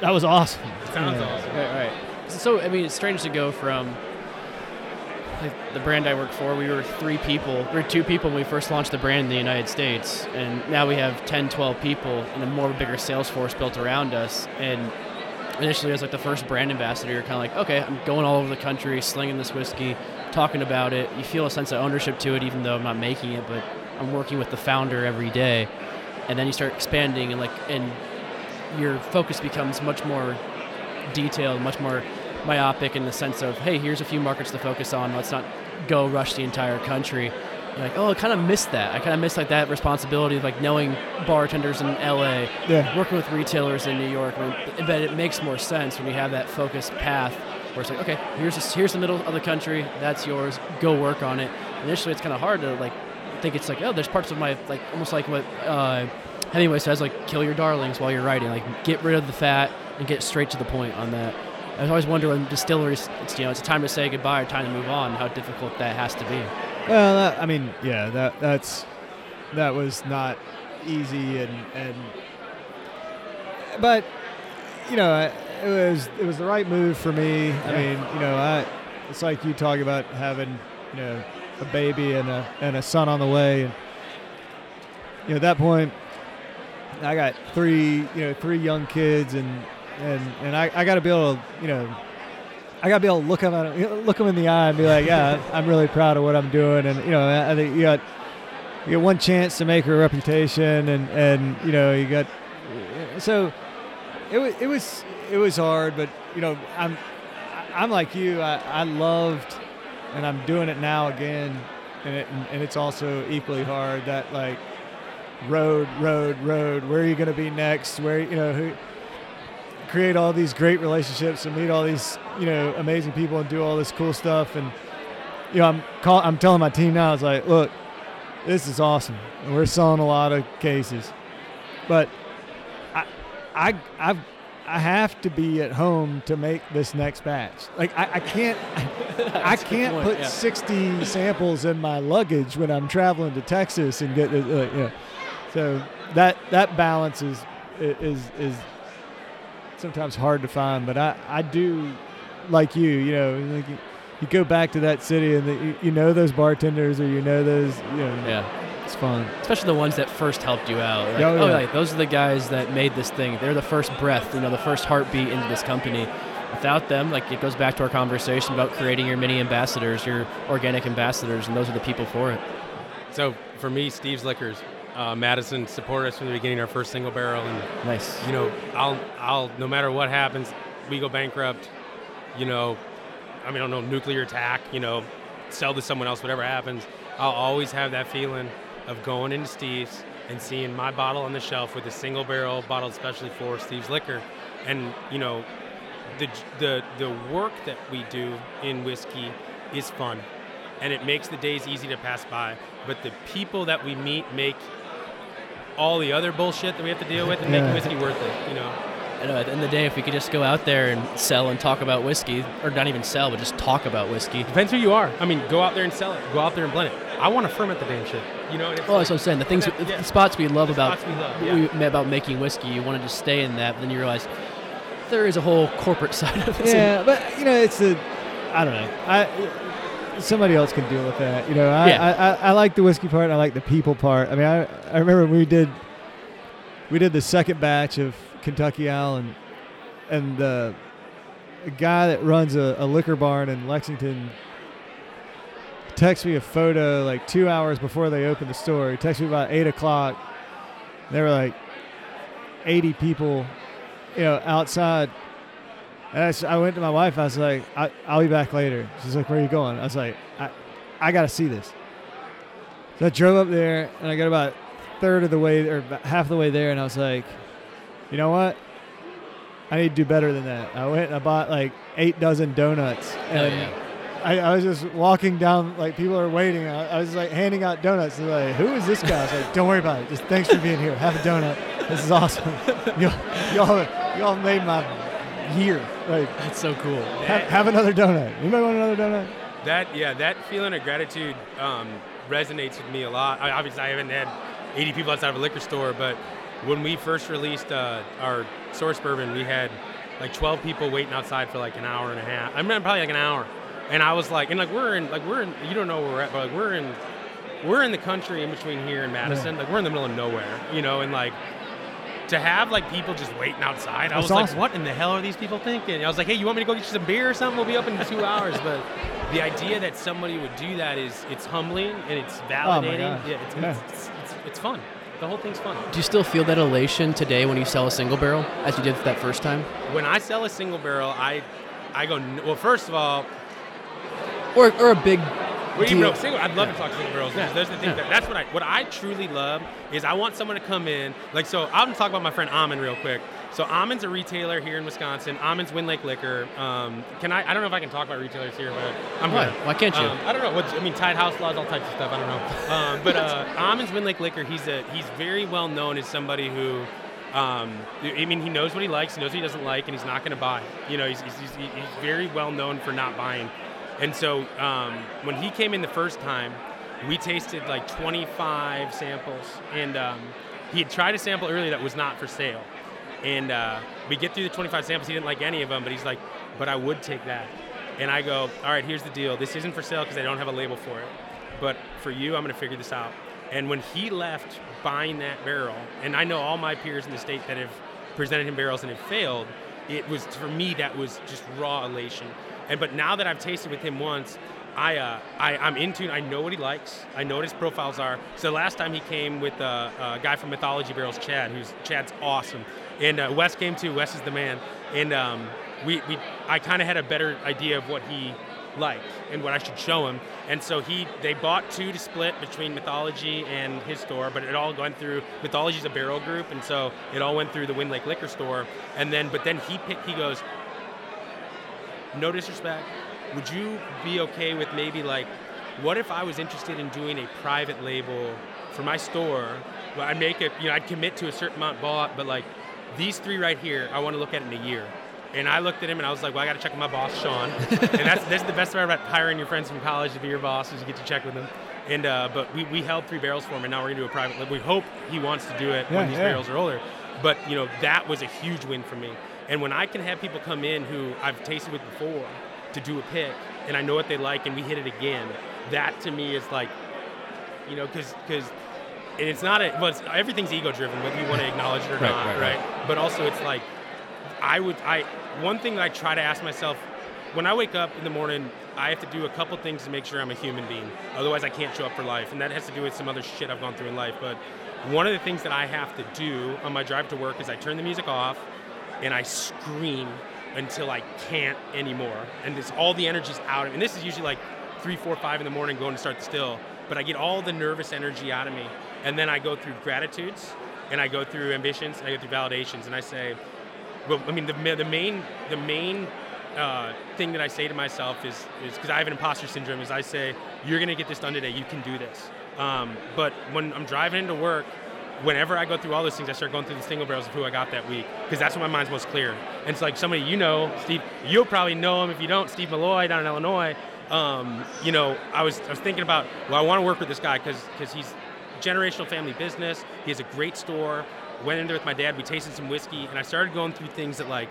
that was awesome. Sounds awesome. Right, right. So I mean, it's strange to go from like the brand I work for, we were three people. We were two people when we first launched the brand in the United States, and now we have 10, 12 people and a more bigger sales force built around us. And initially, as like the first brand ambassador, you're kind of like, okay, I'm going all over the country, slinging this whiskey, talking about it. You feel a sense of ownership to it, even though I'm not making it, but I'm working with the founder every day. And then you start expanding, and like, and your focus becomes much more detailed, much more myopic in the sense of, hey, here's a few markets to focus on. Let's not go rush the entire country. You're like, oh, I kind of missed that. I kind of missed like that responsibility of like knowing bartenders in LA, Yeah. working with retailers in New York. I mean, but it makes more sense when you have that focused path where it's like, okay, here's this, here's the middle of the country. That's yours. Go work on it. Initially, it's kind of hard to like think it's like, oh, there's parts of my like almost like what uh, Hemingway says, like kill your darlings while you're writing. Like get rid of the fat and get straight to the point on that. I always wonder when distilleries, it's you know, it's a time to say goodbye or time to move on. How difficult that has to be. Well, that, I mean, yeah, that that's that was not easy, and and but you know, it was it was the right move for me. I mean, you know, I it's like you talk about having you know a baby and a and a son on the way, and you know at that point, I got three you know three young kids, and and and I, I got to be able to you know I gotta be able to look them at look them in the eye and be like, yeah, I'm really proud of what I'm doing, and you know, I think you got you got one chance to make a reputation, and and you know, you got so it was it was it was hard, but you know, I'm I'm like you, I, I loved, and I'm doing it now again, and it and it's also equally hard that like road, road, road. Where are you gonna be next? Where you know who create all these great relationships and meet all these you know amazing people and do all this cool stuff and you know I'm call, I'm telling my team now it's like look this is awesome and we're selling a lot of cases but I I I've I have to be at home to make this next batch. Like I, I can't, I can't point, put yeah. 60 samples in my luggage when I'm traveling to Texas and get, uh, you know. So that that balance is is is sometimes hard to find. But I I do like you, you know, like you, you go back to that city and the, you, you know those bartenders or you know those, you know, Yeah. it's fun. especially the ones that first helped you out. Like, Oh, oh, yeah. like, those are the guys that made this thing. They're the first breath, you know, the first heartbeat into this company. Without them, like it goes back to our conversation about creating your mini ambassadors, your organic ambassadors, and those are the people for it. So for me, Steve's Liquors, uh, Madison supported us from the beginning, our first single barrel, and Nice. you know, I'll, I'll, no matter what happens, we go bankrupt, you know, I mean, I don't know, nuclear attack, you know, sell to someone else, whatever happens, I'll always have that feeling of going into Steve's and seeing my bottle on the shelf with a single barrel bottled especially for Steve's Liquor. And, you know, the, the, the work that we do in whiskey is fun and it makes the days easy to pass by. But the people that we meet make all the other bullshit that we have to deal with and Yeah. make whiskey worth it, you know. I know, at the end of the day, if we could just go out there and sell and talk about whiskey, or not even sell, but just talk about whiskey. Depends who you are. I mean, go out there and sell it. Go out there and blend it. I want to ferment the damn shit. You know, and it's Well, like- that's what I'm saying. The things, that- the spots we love The about we love, we- yeah. about making whiskey, you want to just stay in that, but then you realize there is a whole corporate side of it. Yeah, but you know, it's a, I don't know. I somebody else can deal with that. You know, I, Yeah. I, I, I like the whiskey part. and I like the people part. I mean, I, I remember we did, we did the second batch of Kentucky Owl, and and the, guy that runs a, a liquor barn in Lexington texted me a photo like two hours before they opened the store. He texted me about eight o'clock. There were like eighty people, you know, outside. And I, I went to my wife. I was like, I, "I'll be back later." She's like, "Where are you going?" I was like, "I, I got to see this." So I drove up there, and I got about a third of the way, or half the way there, and I was like, "You know what? I need to do better than that." I went and I bought like eight dozen donuts, and yeah. I, I was just walking down, like people are waiting. I, I was like handing out donuts. They're like, "Who is this guy?" I was like, "Don't worry about it. Just thanks for being here. Have a donut. This is awesome. y'all, y'all, y'all made my year. Like, That's so cool. have, have another donut. Anybody want another donut?" That yeah, that feeling of gratitude um, resonates with me a lot. I, obviously, I haven't had 80 people outside of a liquor store, but when we first released uh, our source bourbon, we had like 12 people waiting outside for like an hour and a half. I mean, probably like an hour, And I was like, and like we're in, like we're in, you don't know where we're at, but like we're in, we're in the country in between here and Madison. Like we're in the middle of nowhere, you know, and like to have like people just waiting outside, I was awesome. like, what in the hell are these people thinking? I was like, hey, you want me to go get you some beer or something? We'll be open in two hours. But the idea that somebody would do that is it's humbling and it's oh validating. gosh. yeah, it's, Yeah. It's, it's, it's fun. The whole thing's fun. Do you still feel that elation today when you sell a single barrel as you did that first time? When I sell a single barrel, I I go well. First of all, Or, or a big Well, even though single, I'd love to talk to single girls. Yeah. That's the thing. Yeah. That, that's what I what I truly love is I want someone to come in. Like so, I'm gonna talk about my friend Amon real quick. So Amon's a retailer here in Wisconsin. Amon's Wind Lake Liquor. Um, can I? I don't know if I can talk about retailers here, but I'm Why? gonna. Why can't you? Um, I don't know. What's, I mean, tied house laws, all types of stuff. I don't know. Um, but uh, Amon's Wind Lake Liquor. He's a he's very well known as somebody who. Um, I mean, he knows what he likes, he knows what he doesn't like, and he's not going to buy. You know, he's, he's, he's very well known for not buying. And so um, when he came in the first time, we tasted like 25 samples, and um, he had tried a sample earlier that was not for sale. And uh, we get through the 25 samples. He didn't like any of them, but he's like, "But I would take that." And I go, "All right, here's the deal. This isn't for sale because I don't have a label for it. But for you, I'm going to figure this out." And when he left buying that barrel, and I know all my peers in the state that have presented him barrels and have failed, it was for me that was just raw elation. And but now that I've tasted with him once, I, uh, I I'm in tune. I know what he likes. I know what his profiles are. So last time he came with a guy from Mythology Barrels, Chad, who's Chad's awesome, and uh, Wes came too. Wes is the man, and um, we, we I kind of had a better idea of what he liked and what I should show him. And so he they bought two to split between Mythology and his store, but it all went through Mythology's a barrel group, and so it all went through the Wind Lake Liquor Store. And then but then he picked he goes, no disrespect, would you be okay with maybe like, what if I was interested in doing a private label for my store? Well, I'd make it, you know, I'd commit to a certain amount bought, but like these three right here, I want to look at in a year. And I looked at him and I was like, well, I got to check with my boss, Sean. and that's, that's the best part about hiring your friends from college to be your boss is you get to check with them. And uh, but we, we held three barrels for him, and now we're gonna do a private. label. We hope he wants to do it Yeah, when these yeah. barrels are older. But you know that was a huge win for me. And when I can have people come in who I've tasted with before to do a pick, and I know what they like, and we hit it again, that to me is like, you know, because because. And it's not a well. It's, everything's ego driven, whether you want to acknowledge it or Right, not, right, right, right. But also, it's like I would. I one thing that I try to ask myself when I wake up in the morning, I have to do a couple things to make sure I'm a human being. Otherwise, I can't show up for life, and that has to do with some other shit I've gone through in life. But one of the things that I have to do on my drive to work is I turn the music off and I scream until I can't anymore, and this all the energy's out. of me. And this is usually like three, four, five in the morning going to start the still. But I get all the nervous energy out of me, and then I go through gratitudes, and I go through ambitions, and I go through validations, and I say, well, I mean, the, the main the main uh, thing that I say to myself is is because I have an imposter syndrome. Is I say, you're gonna get this done today. You can do this. Um, but when I'm driving into work, whenever I go through all those things, I start going through the single barrels of who I got that week because that's when my mind's most clear. And it's like somebody you know, Steve. You'll probably know him if you don't. Steve Malloy down in Illinois. Um, you know, I was I was thinking about well, I want to work with this guy because he's generational family business. He has a great store. Went in there with my dad. We tasted some whiskey, and I started going through things that like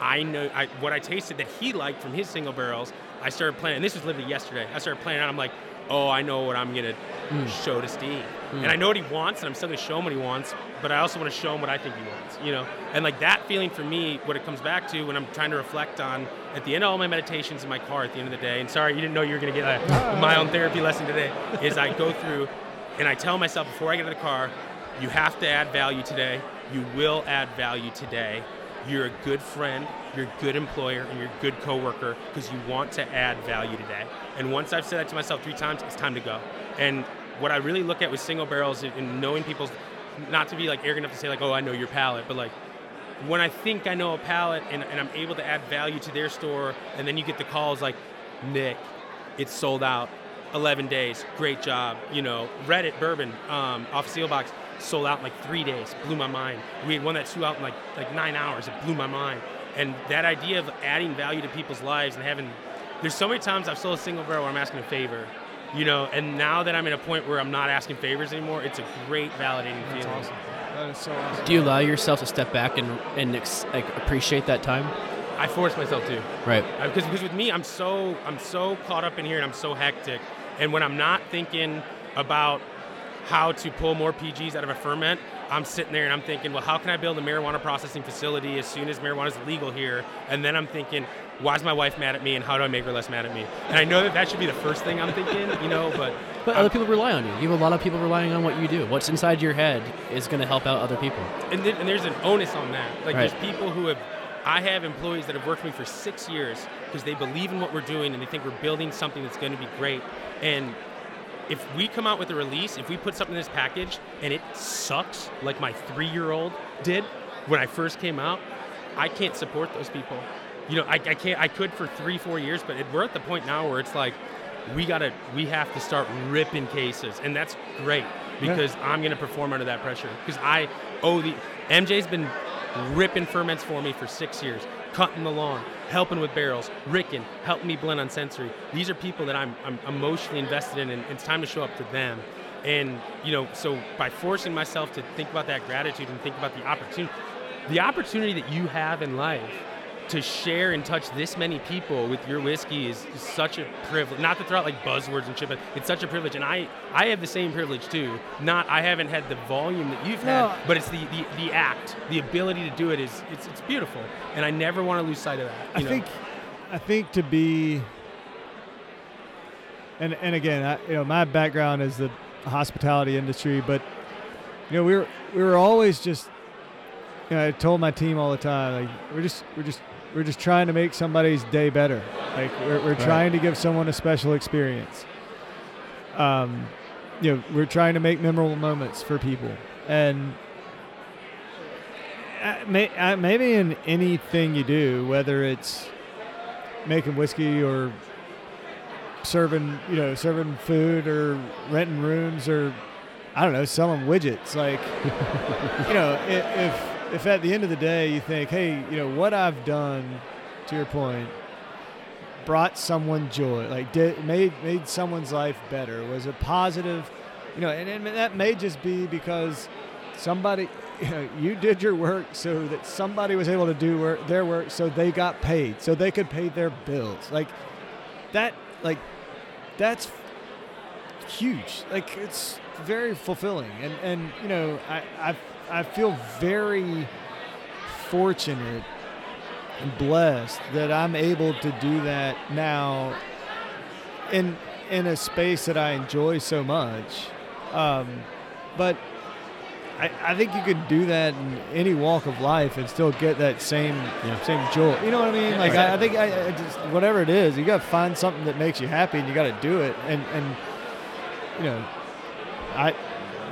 I know I, what I tasted that he liked from his single barrels. I started planning. And this was literally yesterday. I started planning out. I'm like, oh, I know what I'm gonna hmm. show to Steve, hmm. and I know what he wants, and I'm still gonna show him what he wants. But I also want to show him what I think he wants. You know, and like that feeling for me, what it comes back to when I'm trying to reflect on at the end of all my meditations in my car at the end of the day. And sorry, you didn't know you were gonna get a, my own therapy lesson today. Is I go through and I tell myself before I get in the car, you have to add value today. You will add value today. You're a good friend, you're a good employer, and you're a good coworker because you want to add value today. And once I've said that to myself three times, it's time to go. And what I really look at with single barrels and- knowing people's, not to be like arrogant enough to say like, oh, I know your palate, but like when I think I know a palate and, and I'm able to add value to their store, and then you get the calls like, Nick, it's sold out, 11 days, great job. You know, Reddit Bourbon um, off Seelbach's sold out in like three days, blew my mind. We had one that sold out in like like nine hours, it blew my mind. And that idea of adding value to people's lives and having, there's so many times I've sold a single barrel where I'm asking a favor. You know, and now that I'm in a point where I'm not asking favors anymore, it's a great validating That's feeling. awesome. That is so awesome. Do you allow yourself to step back and and ex- like appreciate that time? I force myself to. Right. Uh, because because with me I'm so I'm so caught up in here and I'm so hectic and when I'm not thinking about how to pull more PGs out of a ferment I'm sitting there and I'm thinking well how can I build a marijuana processing facility as soon as marijuana is legal here and then I'm thinking why is my wife mad at me and how do I make her less mad at me and I know that that should be the first thing I'm thinking you know but But I'm- other people rely on you. You have a lot of people relying on what you do. What's inside your head is going to help out other people. and, then, and there's an onus on that. Like Right. there's people who have, I have employees that have worked for me for six years because they believe in what we're doing and they think we're building something that's going to be great. And if we come out with a release, if we put something in this package and it sucks like my three-year-old did when I first came out, I can't support those people. You know, I, I can't. I could for three, four years, but it, we're at the point now where it's like, we gotta, we have to start ripping cases, and that's great because I'm gonna perform under that pressure because I owe the MJ's been ripping ferments for me for six years, cutting the lawn, helping with barrels, Ricken, helping me blend on sensory. These are people that I'm, I'm emotionally invested in, and it's time to show up to them. And you know, so by forcing myself to think about that gratitude and think about the opportunity, the opportunity that you have in life to share and touch this many people with your whiskey is, is such a privilege. Not to throw out like buzzwords and shit, but it's such a privilege. And I, I have the same privilege too. Not I haven't had the volume that you've No. had, but it's the, the, the act, the ability to do it is it's, it's beautiful. And I never want to lose sight of that. I know? think, I think to be, and and again, I, you know, my background is the hospitality industry, but you know, we were we were always just, you know, I told my team all the time, like we're just we're just we're just trying to make somebody's day better. Like we're we're Right. trying to give someone a special experience. Um, you know, we're trying to make memorable moments for people, and uh, may, uh, maybe in anything you do, whether it's making whiskey or serving, you know, serving food or renting rooms or I don't know, selling widgets. Like, you know, if, if if at the end of the day you think, hey, you know, what I've done, to your point, brought someone joy, like did, made made someone's life better, was a positive, you know, and, and that may just be because somebody you, know, you did your work so that somebody was able to do work, their work so they got paid so they could pay their bills. Like that like that's huge. Like it's very fulfilling. And and you know i i, I feel very fortunate and blessed that i'm able to do that now in in a space that i enjoy so much um, but I, I think you can do that in any walk of life and still get that same same joy. You know what I mean? Like I, I think I, I just whatever it is, you got to find something that makes you happy, and you got to do it. And and you know, I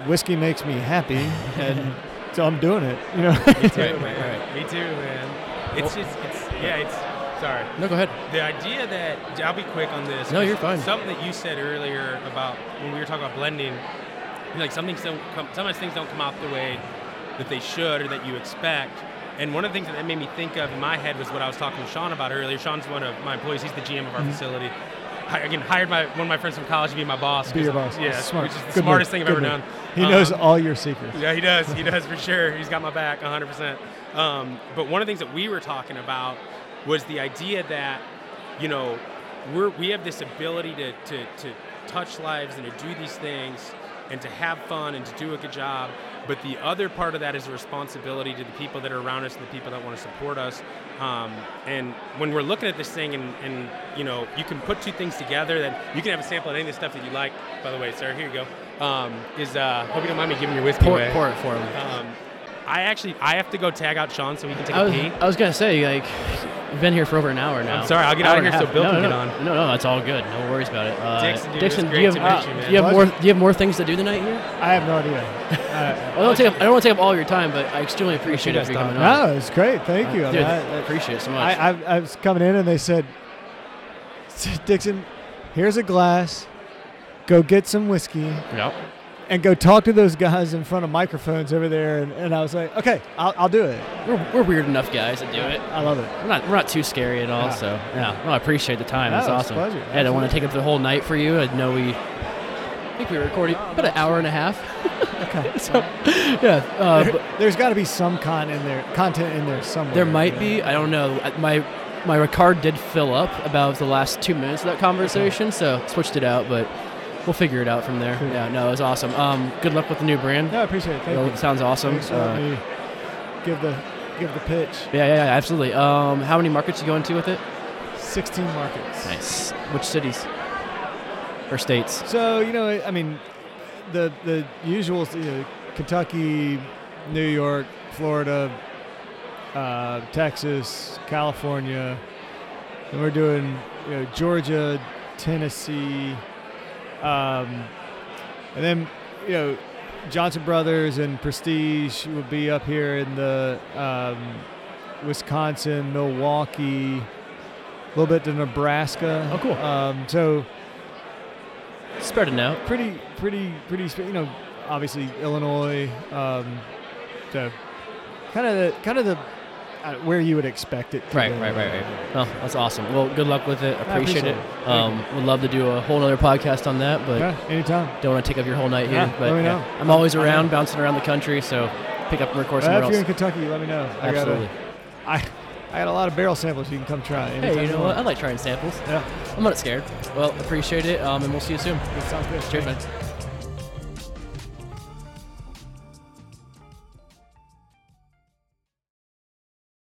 whiskey makes me happy, and so I'm doing it. You know. Me too, Right, man. right. Me too, man. It's just, it's, yeah, it's, sorry. No, go ahead. The idea that I'll be quick on this. No, 'cause you're fine. Something that you said earlier about when we were talking about blending, like some things don't come, sometimes things don't come out the way that they should or that you expect. And one of the things that that made me think of in my head was what I was talking to Sean about earlier. Sean's one of my employees. He's the GM of our Mm-hmm. facility. Again, hired my one of my friends from college to be my boss. Be your boss. Yeah, Smart. which is the Good smartest move. thing I've ever Good done. move. He knows Um, all your secrets. yeah, he does. He does for sure. He's got my back 100%. Um, but one of the things that we were talking about was the idea that, you know, we're, we have this ability to, to, to touch lives and to do these things and to have fun and to do a good job. But the other part of that is a responsibility to the people that are around us and the people that want to support us. Um, and when we're looking at this thing, and, and you know, you can put two things together. That you can have a sample of any of the stuff that you like. By the way, sir, here you go. Um, is uh, hope you don't mind me giving your whiskey Pour, away. pour it for him. Um, I actually I have to go tag out Sean so he can take I a was, pee. I was gonna say like you've been here for over an hour now. I'm sorry, I'll get out of here so. Bill no, can get no. on. No, no, that's all good. No worries about it. Uh, Dixon, dude, it was Dixon, do great you have to uh, meet you, man. do you have more? Pleasure. Do you have more things to do tonight here? I have no idea. Uh, I don't take up, I don't want to take up all your time, but I extremely appreciate it guys for you coming on. no, it's great. Thank you. I, Dude, I, I appreciate it so much. I, I, I was coming in and they said, Dixon, here's a glass. Go get some whiskey Yep. And go talk to those guys in front of microphones over there. And, and I was like, okay, I'll, I'll do it. We're, we're weird enough guys to do it. I love it. We're not we're not too scary at all. Yeah. So yeah, no, I appreciate the time. No, It's it's a awesome. pleasure. I don't want to take up the whole night for you. I know we. I think we were recording about an hour and a half. Okay. so, yeah, uh, there, there's got to be some con in there, content in there somewhere. there might be. I don't know. My my card did fill up about the last two minutes of that conversation, so switched it out, but we'll figure it out from there. Yeah, no, it was awesome. Um, good luck with the new brand. No, I appreciate it. Thank you. sounds awesome. Uh, give the give the pitch. yeah, yeah, yeah, absolutely. Um, how many markets you going to with it? 16 markets. Nice. Which cities or states? So you know, I mean, the the usual, you know, Kentucky, New York, Florida, uh, Texas, California, and we're doing you know Georgia, Tennessee, um, and then you know Johnson Brothers and Prestige will be up here in the um, Wisconsin, Milwaukee, a little bit to Nebraska. Oh, cool. Um, so Spreading out. pretty, pretty, pretty. You know, obviously Illinois. Um, so kind of the kind of the where you would expect it. To Right, right, right, right. Oh, that's awesome. Well, good luck with it. Appreciate, it. Um, would love to do a whole other podcast on that, but Yeah, anytime. don't want to take up your whole night here. Yeah, but let me yeah. know. I'm always around, bouncing around the country, so pick up and record Uh, if else. you're in Kentucky, let me know. I got Absolutely. a, I, I got a lot of barrel samples you can come try. Hey, you know what? I like trying samples. Yeah, I'm not scared. Well, appreciate it, um, and we'll see you soon. sounds good. Cheers, man.